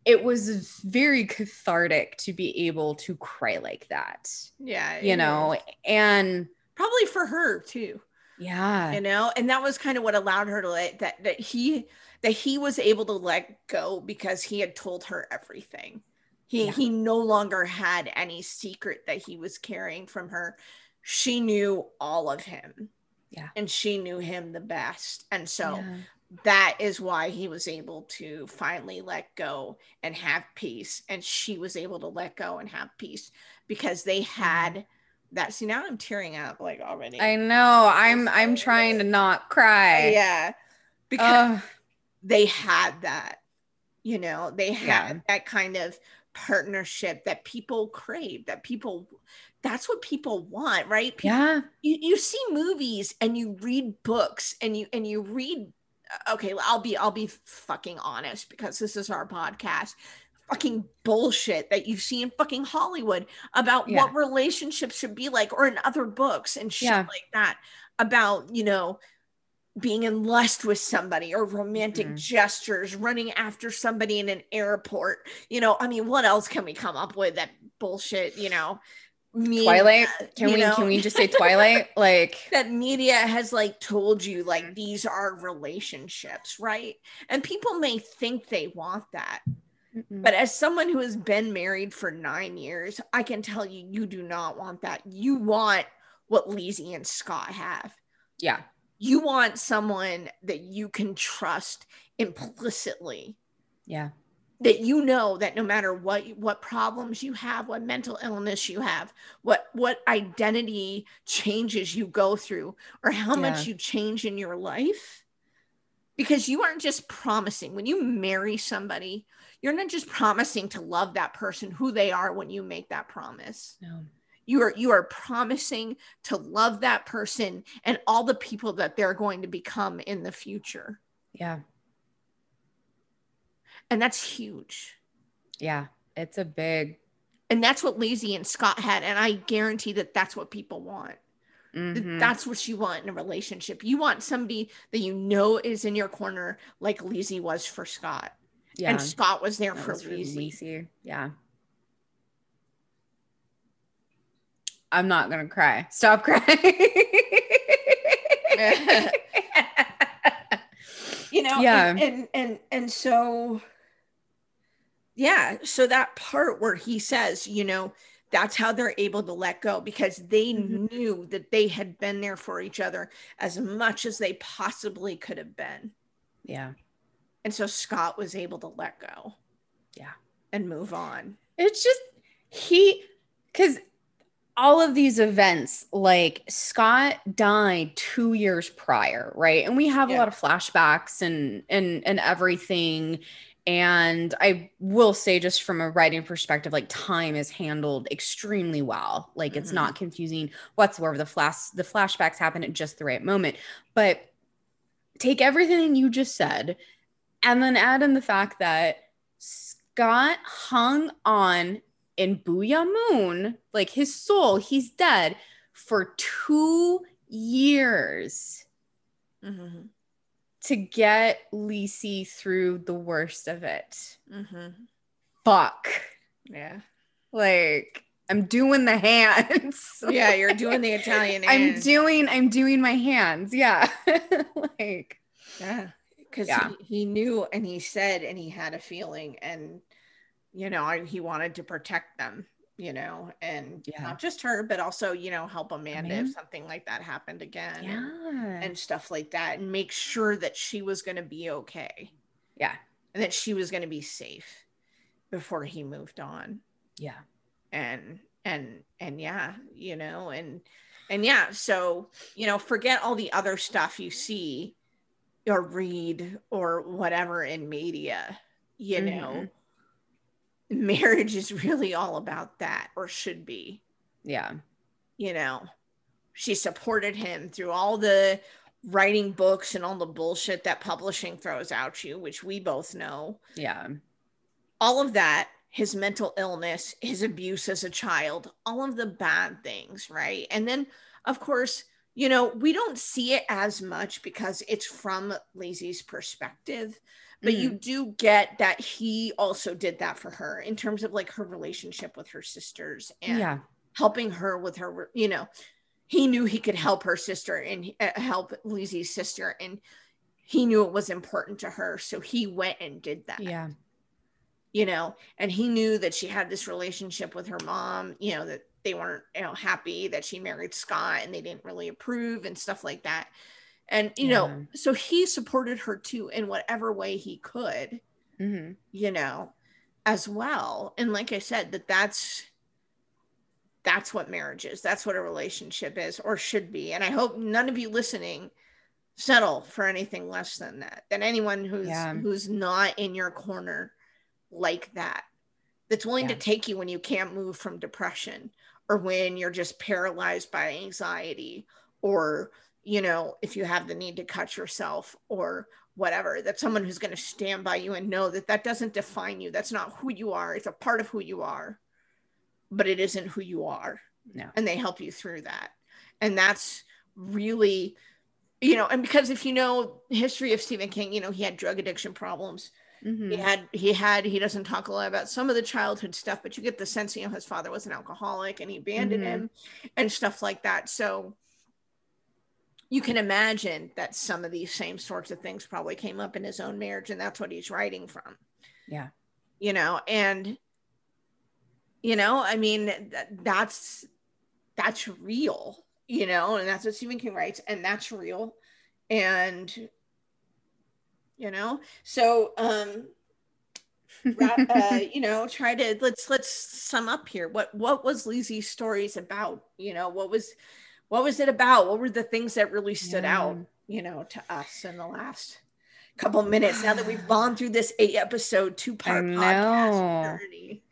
it was very cathartic to be able to cry like that. Yeah. You know, is. and probably for her too. Yeah. You know, and that was kind of what allowed her to let that that he that he was able to let go because he had told her everything. He yeah. he no longer had any secret that he was carrying from her. She knew all of him. Yeah. And she knew him the best. And so yeah that is why he was able to finally let go and have peace and she was able to let go and have peace because they mm-hmm. had that see now i'm tearing up like already i know i'm i'm trying to not cry yeah because they had that you know they had yeah. that kind of partnership that people crave that people that's what people want right people, yeah you, you see movies and you read books and you and you read uh, okay, I'll be I'll be fucking honest because this is our podcast. Fucking bullshit that you see in fucking Hollywood about yeah. what relationships should be like, or in other books and shit yeah. like that about you know being in lust with somebody or romantic mm-hmm. gestures, running after somebody in an airport. You know, I mean, what else can we come up with that bullshit? You know, Twilight. Can we know, can we just say Twilight? like that media has like told you like these are relationships, right? And people may think they want that. Mm-mm. But as someone who has been married for nine years, I can tell you, you do not want that. You want what Lisey and Scott have. Yeah. You want someone that you can trust implicitly. Yeah. That you know that no matter what what problems you have what mental illness you have what what identity changes you go through or how yeah. much you change in your life. Because you aren't just promising. When you marry somebody you're not just promising to love that person who they are when you make that promise. No you are you are promising to love that person and all the people that they're going to become in the future yeah and that's huge. Yeah, it's a big. And that's what Lisey and Scott had. And I guarantee that that's what people want. Mm-hmm. That's what you want in a relationship. You want somebody that you know is in your corner, like Lisey was for Scott. Yeah. And Scott was there that for Lisey. Yeah. I'm not gonna cry. Stop crying. you know, yeah. and, and and and so yeah so that part where he says you know that's how they're able to let go because they mm-hmm. knew that they had been there for each other as much as they possibly could have been yeah and so scott was able to let go yeah and move on it's just he because all of these events like scott died two years prior right and we have yeah. a lot of flashbacks and and and everything and I will say, just from a writing perspective, like time is handled extremely well. Like mm-hmm. it's not mm-hmm. confusing whatsoever. The flash, the flashbacks happen at just the right moment. But take everything you just said, and then add in the fact that Scott hung on in Boo'ya Moon, like his soul, he's dead for two years. Mm-hmm to get Lisey through the worst of it. Mm-hmm. Fuck. Yeah. Like I'm doing the hands. yeah, you're doing the Italian. I'm doing. I'm doing my hands. Yeah. like. Yeah. Because yeah. he, he knew and he said and he had a feeling and you know he wanted to protect them you know, and yeah. not just her, but also, you know, help Amanda if something like that happened again. Yeah. And, and stuff like that. And make sure that she was going to be okay. Yeah. And that she was going to be safe before he moved on. Yeah. And, and, and yeah, you know, and, and yeah, so, you know, forget all the other stuff you see or read or whatever in media, you mm-hmm. know marriage is really all about that or should be. Yeah. You know, she supported him through all the writing books and all the bullshit that publishing throws out you, which we both know. Yeah. All of that, his mental illness, his abuse as a child, all of the bad things, right? And then, of course, you know, we don't see it as much because it's from Lisey's perspective but mm. you do get that he also did that for her in terms of like her relationship with her sisters and yeah. helping her with her you know he knew he could help her sister and uh, help Lisey's sister and he knew it was important to her so he went and did that yeah you know and he knew that she had this relationship with her mom you know that they weren't you know happy that she married Scott and they didn't really approve and stuff like that and you yeah. know so he supported her too in whatever way he could mm-hmm. you know as well and like i said that that's that's what marriage is that's what a relationship is or should be and i hope none of you listening settle for anything less than that than anyone who's yeah. who's not in your corner like that that's willing yeah. to take you when you can't move from depression or when you're just paralyzed by anxiety or you know, if you have the need to cut yourself or whatever, that someone who's going to stand by you and know that that doesn't define you. That's not who you are. It's a part of who you are, but it isn't who you are. No. And they help you through that. And that's really, you know, and because if you know history of Stephen King, you know, he had drug addiction problems. Mm-hmm. He had he had he doesn't talk a lot about some of the childhood stuff, but you get the sense you know his father was an alcoholic and he abandoned mm-hmm. him and stuff like that. So you can imagine that some of these same sorts of things probably came up in his own marriage, and that's what he's writing from. Yeah. You know, and you know, I mean, that's that's real, you know, and that's what Stephen King writes, and that's real. And you know, so um uh, you know, try to let's let's sum up here. What what was Lisey's stories about? You know, what was what was it about? What were the things that really stood yeah. out, you know, to us in the last couple minutes now that we've gone through this eight episode two part podcast journey?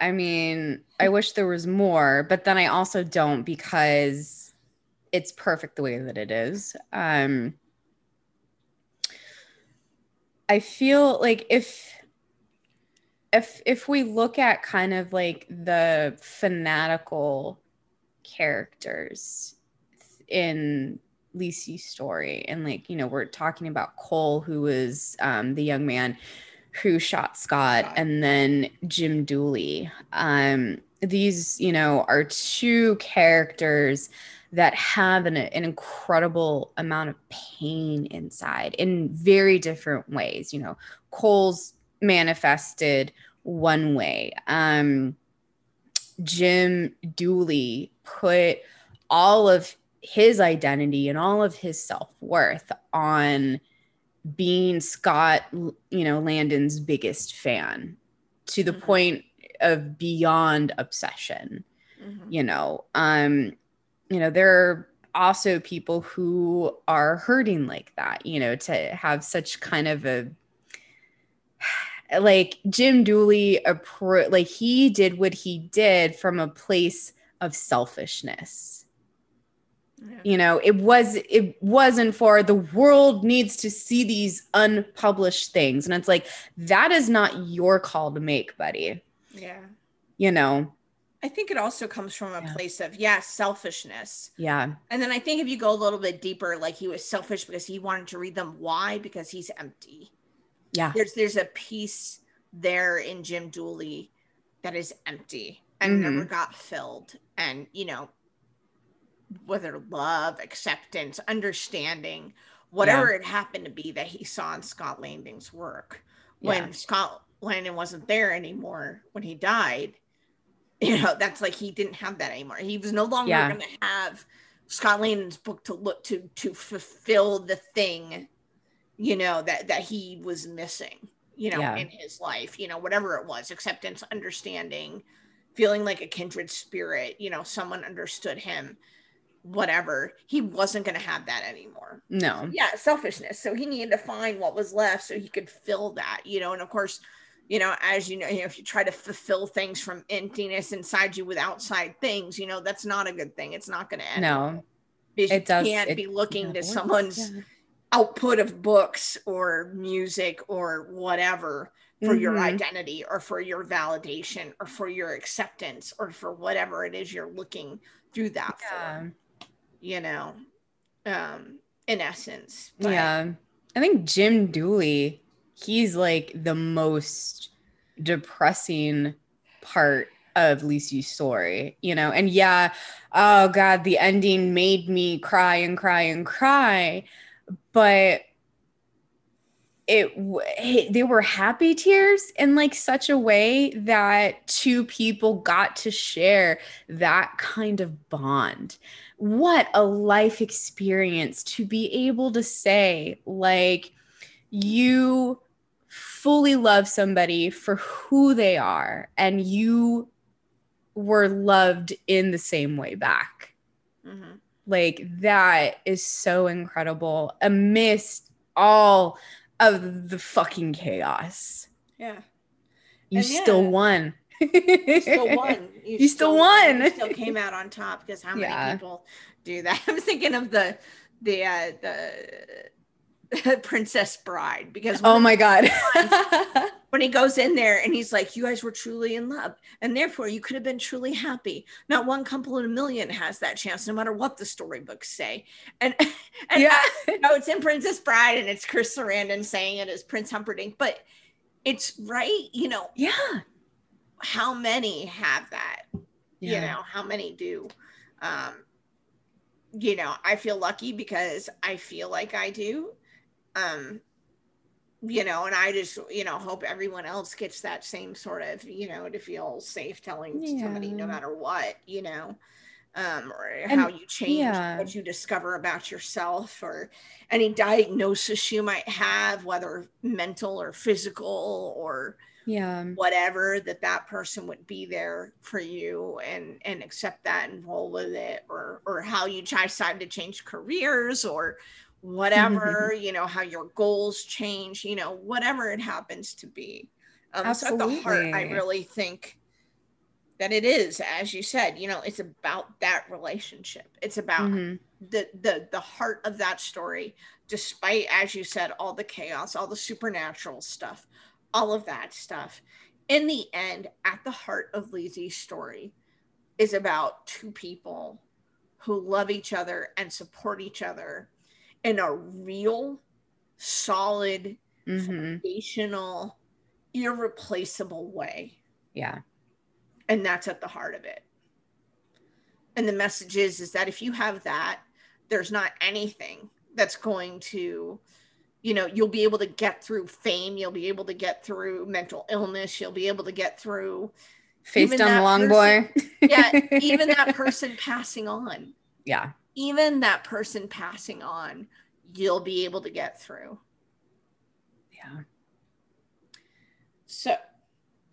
I mean, I wish there was more, but then I also don't because it's perfect the way that it is. Um I feel like if if if we look at kind of like the fanatical characters in Lisey's story. And like, you know, we're talking about Cole, who was um, the young man who shot Scott, and then Jim Dooley. Um, these, you know, are two characters that have an, an incredible amount of pain inside in very different ways. You know, Cole's manifested one way. Um, Jim Dooley put all of his identity and all of his self-worth on being Scott, you know, Landon's biggest fan to the mm-hmm. point of beyond obsession. Mm-hmm. You know, um, you know, there are also people who are hurting like that, you know, to have such kind of a like Jim Dooley appro- like he did what he did from a place of selfishness. Yeah. You know, it was it wasn't for the world needs to see these unpublished things and it's like that is not your call to make, buddy. Yeah. You know. I think it also comes from a yeah. place of yeah, selfishness. Yeah. And then I think if you go a little bit deeper like he was selfish because he wanted to read them why because he's empty yeah there's there's a piece there in jim dooley that is empty and mm-hmm. never got filled and you know whether love acceptance understanding whatever yeah. it happened to be that he saw in scott landon's work when yeah. scott landon wasn't there anymore when he died you know that's like he didn't have that anymore he was no longer yeah. going to have scott landon's book to look to to fulfill the thing you know that that he was missing you know yeah. in his life you know whatever it was acceptance understanding feeling like a kindred spirit you know someone understood him whatever. He wasn't going to have that anymore. No. Yeah selfishness. So he needed to find what was left so he could fill that you know and of course you know as you know, you know if you try to fulfill things from emptiness inside you with outside things you know that's not a good thing. It's not going to end no. it does, can't it, be looking to someone's yeah output of books or music or whatever for mm-hmm. your identity or for your validation or for your acceptance or for whatever it is you're looking through that yeah. for you know um in essence but, yeah i think jim dooley he's like the most depressing part of Lisey's story, you know, and yeah, oh God, the ending made me cry and cry and cry but it they were happy tears in like such a way that two people got to share that kind of bond what a life experience to be able to say like you fully love somebody for who they are and you were loved in the same way back mm-hmm. Like that is so incredible amidst all of the fucking chaos. Yeah. You and still yeah, won. you still won. You, you still, still, won. You still came out on top because how many yeah. people do that? I'm thinking of the the uh, the Princess Bride because oh my god when he goes in there and he's like you guys were truly in love and therefore you could have been truly happy not one couple in a million has that chance no matter what the storybooks say and and yeah no it's in Princess Bride and it's Chris Sarandon saying it as Prince Humperdinck but it's right, you know. Yeah. How many have that? Yeah. You know, how many do? Um, you know, I feel lucky because I feel like I do. Um, you know, and I just, you know, hope everyone else gets that same sort of, you know, to feel safe telling yeah. somebody no matter what, you know, um, or and, how you change yeah. what you discover about yourself or any diagnosis you might have, whether mental or physical or, yeah whatever that that person would be there for you and and accept that and roll with it or or how you decide to change careers or whatever you know how your goals change you know whatever it happens to be um Absolutely. so at the heart i really think that it is as you said you know it's about that relationship it's about mm-hmm. the the the heart of that story despite as you said all the chaos all the supernatural stuff all of that stuff. In the end, at the heart of Lisey's story is about two people who love each other and support each other in a real, solid, mm-hmm. foundational, irreplaceable way. Yeah. And that's at the heart of it. And the message is is that if you have that, there's not anything that's going to you know you'll be able to get through fame you'll be able to get through mental illness you'll be able to get through face down Longboy yeah even that person passing on yeah even that person passing on you'll be able to get through yeah so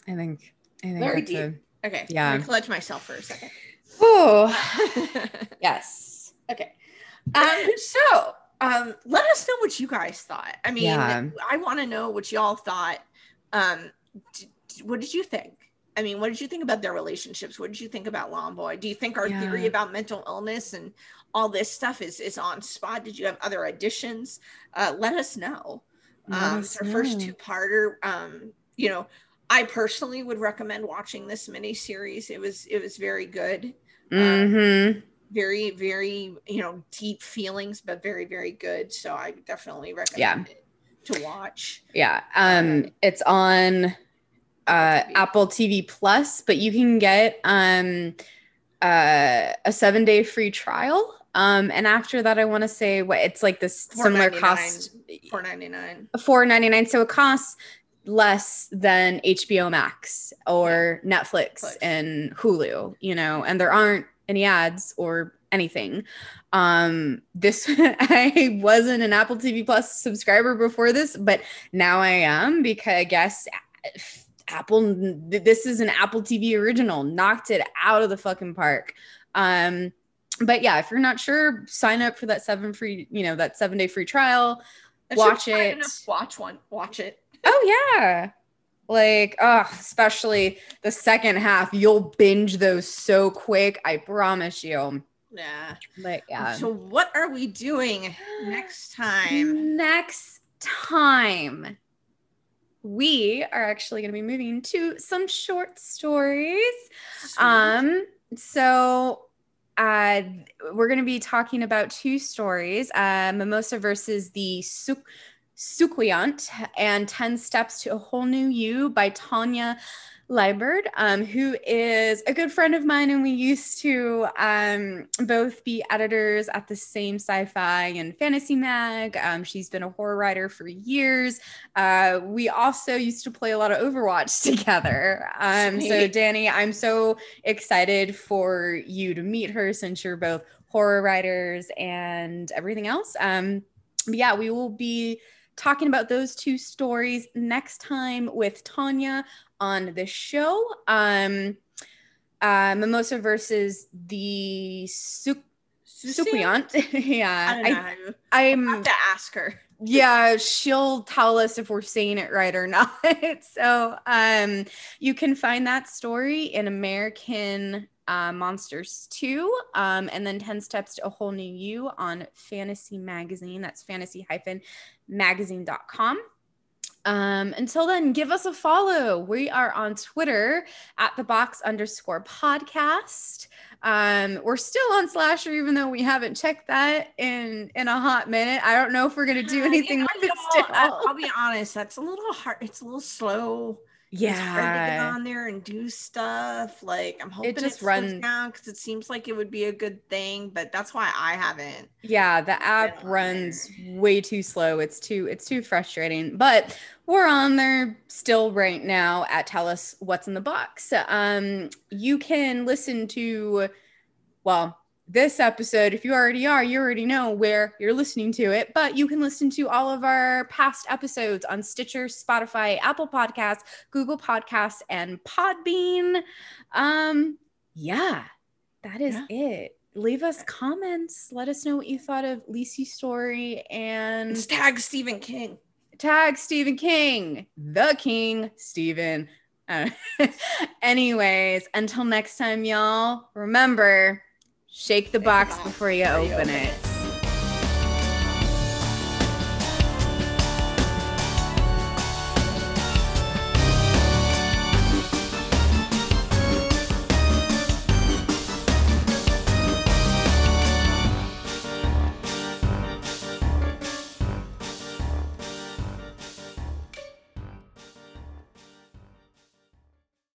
i think i think very deep a, okay yeah i collect myself for a second oh yes okay um so um, let us know what you guys thought. I mean, yeah. I want to know what y'all thought. Um, d- d- what did you think? I mean, what did you think about their relationships? What did you think about Longboy? Do you think our yeah. theory about mental illness and all this stuff is is on spot? Did you have other additions? Uh, let us know. Let um, us our know. first two parter. Um, you know, I personally would recommend watching this mini series. It was it was very good. Um, mm-hmm very very you know deep feelings but very very good so i definitely recommend yeah. it to watch yeah um it's on uh apple tv plus but you can get um uh a seven day free trial um and after that i want to say what it's like this similar cost 499 499 so it costs less than hbo max or yeah. netflix and hulu you know and there aren't any ads or anything. Um, this I wasn't an Apple TV Plus subscriber before this, but now I am because I guess Apple this is an Apple TV original, knocked it out of the fucking park. Um, but yeah, if you're not sure, sign up for that seven free, you know, that seven day free trial. watch it. Watch one. Watch it. Oh yeah. Like, oh, especially the second half, you'll binge those so quick. I promise you. Yeah. But yeah. So what are we doing next time? Next time. We are actually going to be moving to some short stories. Sweet. Um so uh, we're going to be talking about two stories uh, Mimosa versus the Suk- Suquiant and 10 Steps to a Whole New You by Tonya Liburd, um, who is a good friend of mine, and we used to um, both be editors at the same sci fi and fantasy mag. Um, she's been a horror writer for years. Uh, we also used to play a lot of Overwatch together. Um, so, Danny, I'm so excited for you to meet her since you're both horror writers and everything else. Um, yeah, we will be talking about those two stories next time with Tonya on the show. Um, uh, Mimosa versus the Su- Suquiant. yeah. I, am have to ask her. yeah, she'll tell us if we're saying it right or not. so um, you can find that story in American uh, Monsters 2, um, and then 10 Steps to a Whole New You on Fantasy Magazine. That's fantasy magazine.com. Um, until then, give us a follow. We are on Twitter at the box underscore podcast. Um, we're still on Slasher, even though we haven't checked that in in a hot minute. I don't know if we're gonna do anything yeah, with it still. I'll be honest, that's a little hard. It's a little slow yeah it's hard to get on there and do stuff like i'm hoping it just it runs down because it seems like it would be a good thing but that's why i haven't yeah the app runs there. way too slow. It's too it's too frustrating but we're on there still right now at tell us what's in the box. Um you can listen to well this episode, if you already are, you already know where you're listening to it, but you can listen to all of our past episodes on Stitcher, Spotify, Apple Podcasts, Google Podcasts, and Podbean. Um, yeah, that is yeah. it. Leave us comments. Let us know what you thought of Lisey's story and it's tag Stephen King. Tag Stephen King, the King, Stephen. Uh, anyways, until next time, y'all, remember Shake the box before you open it.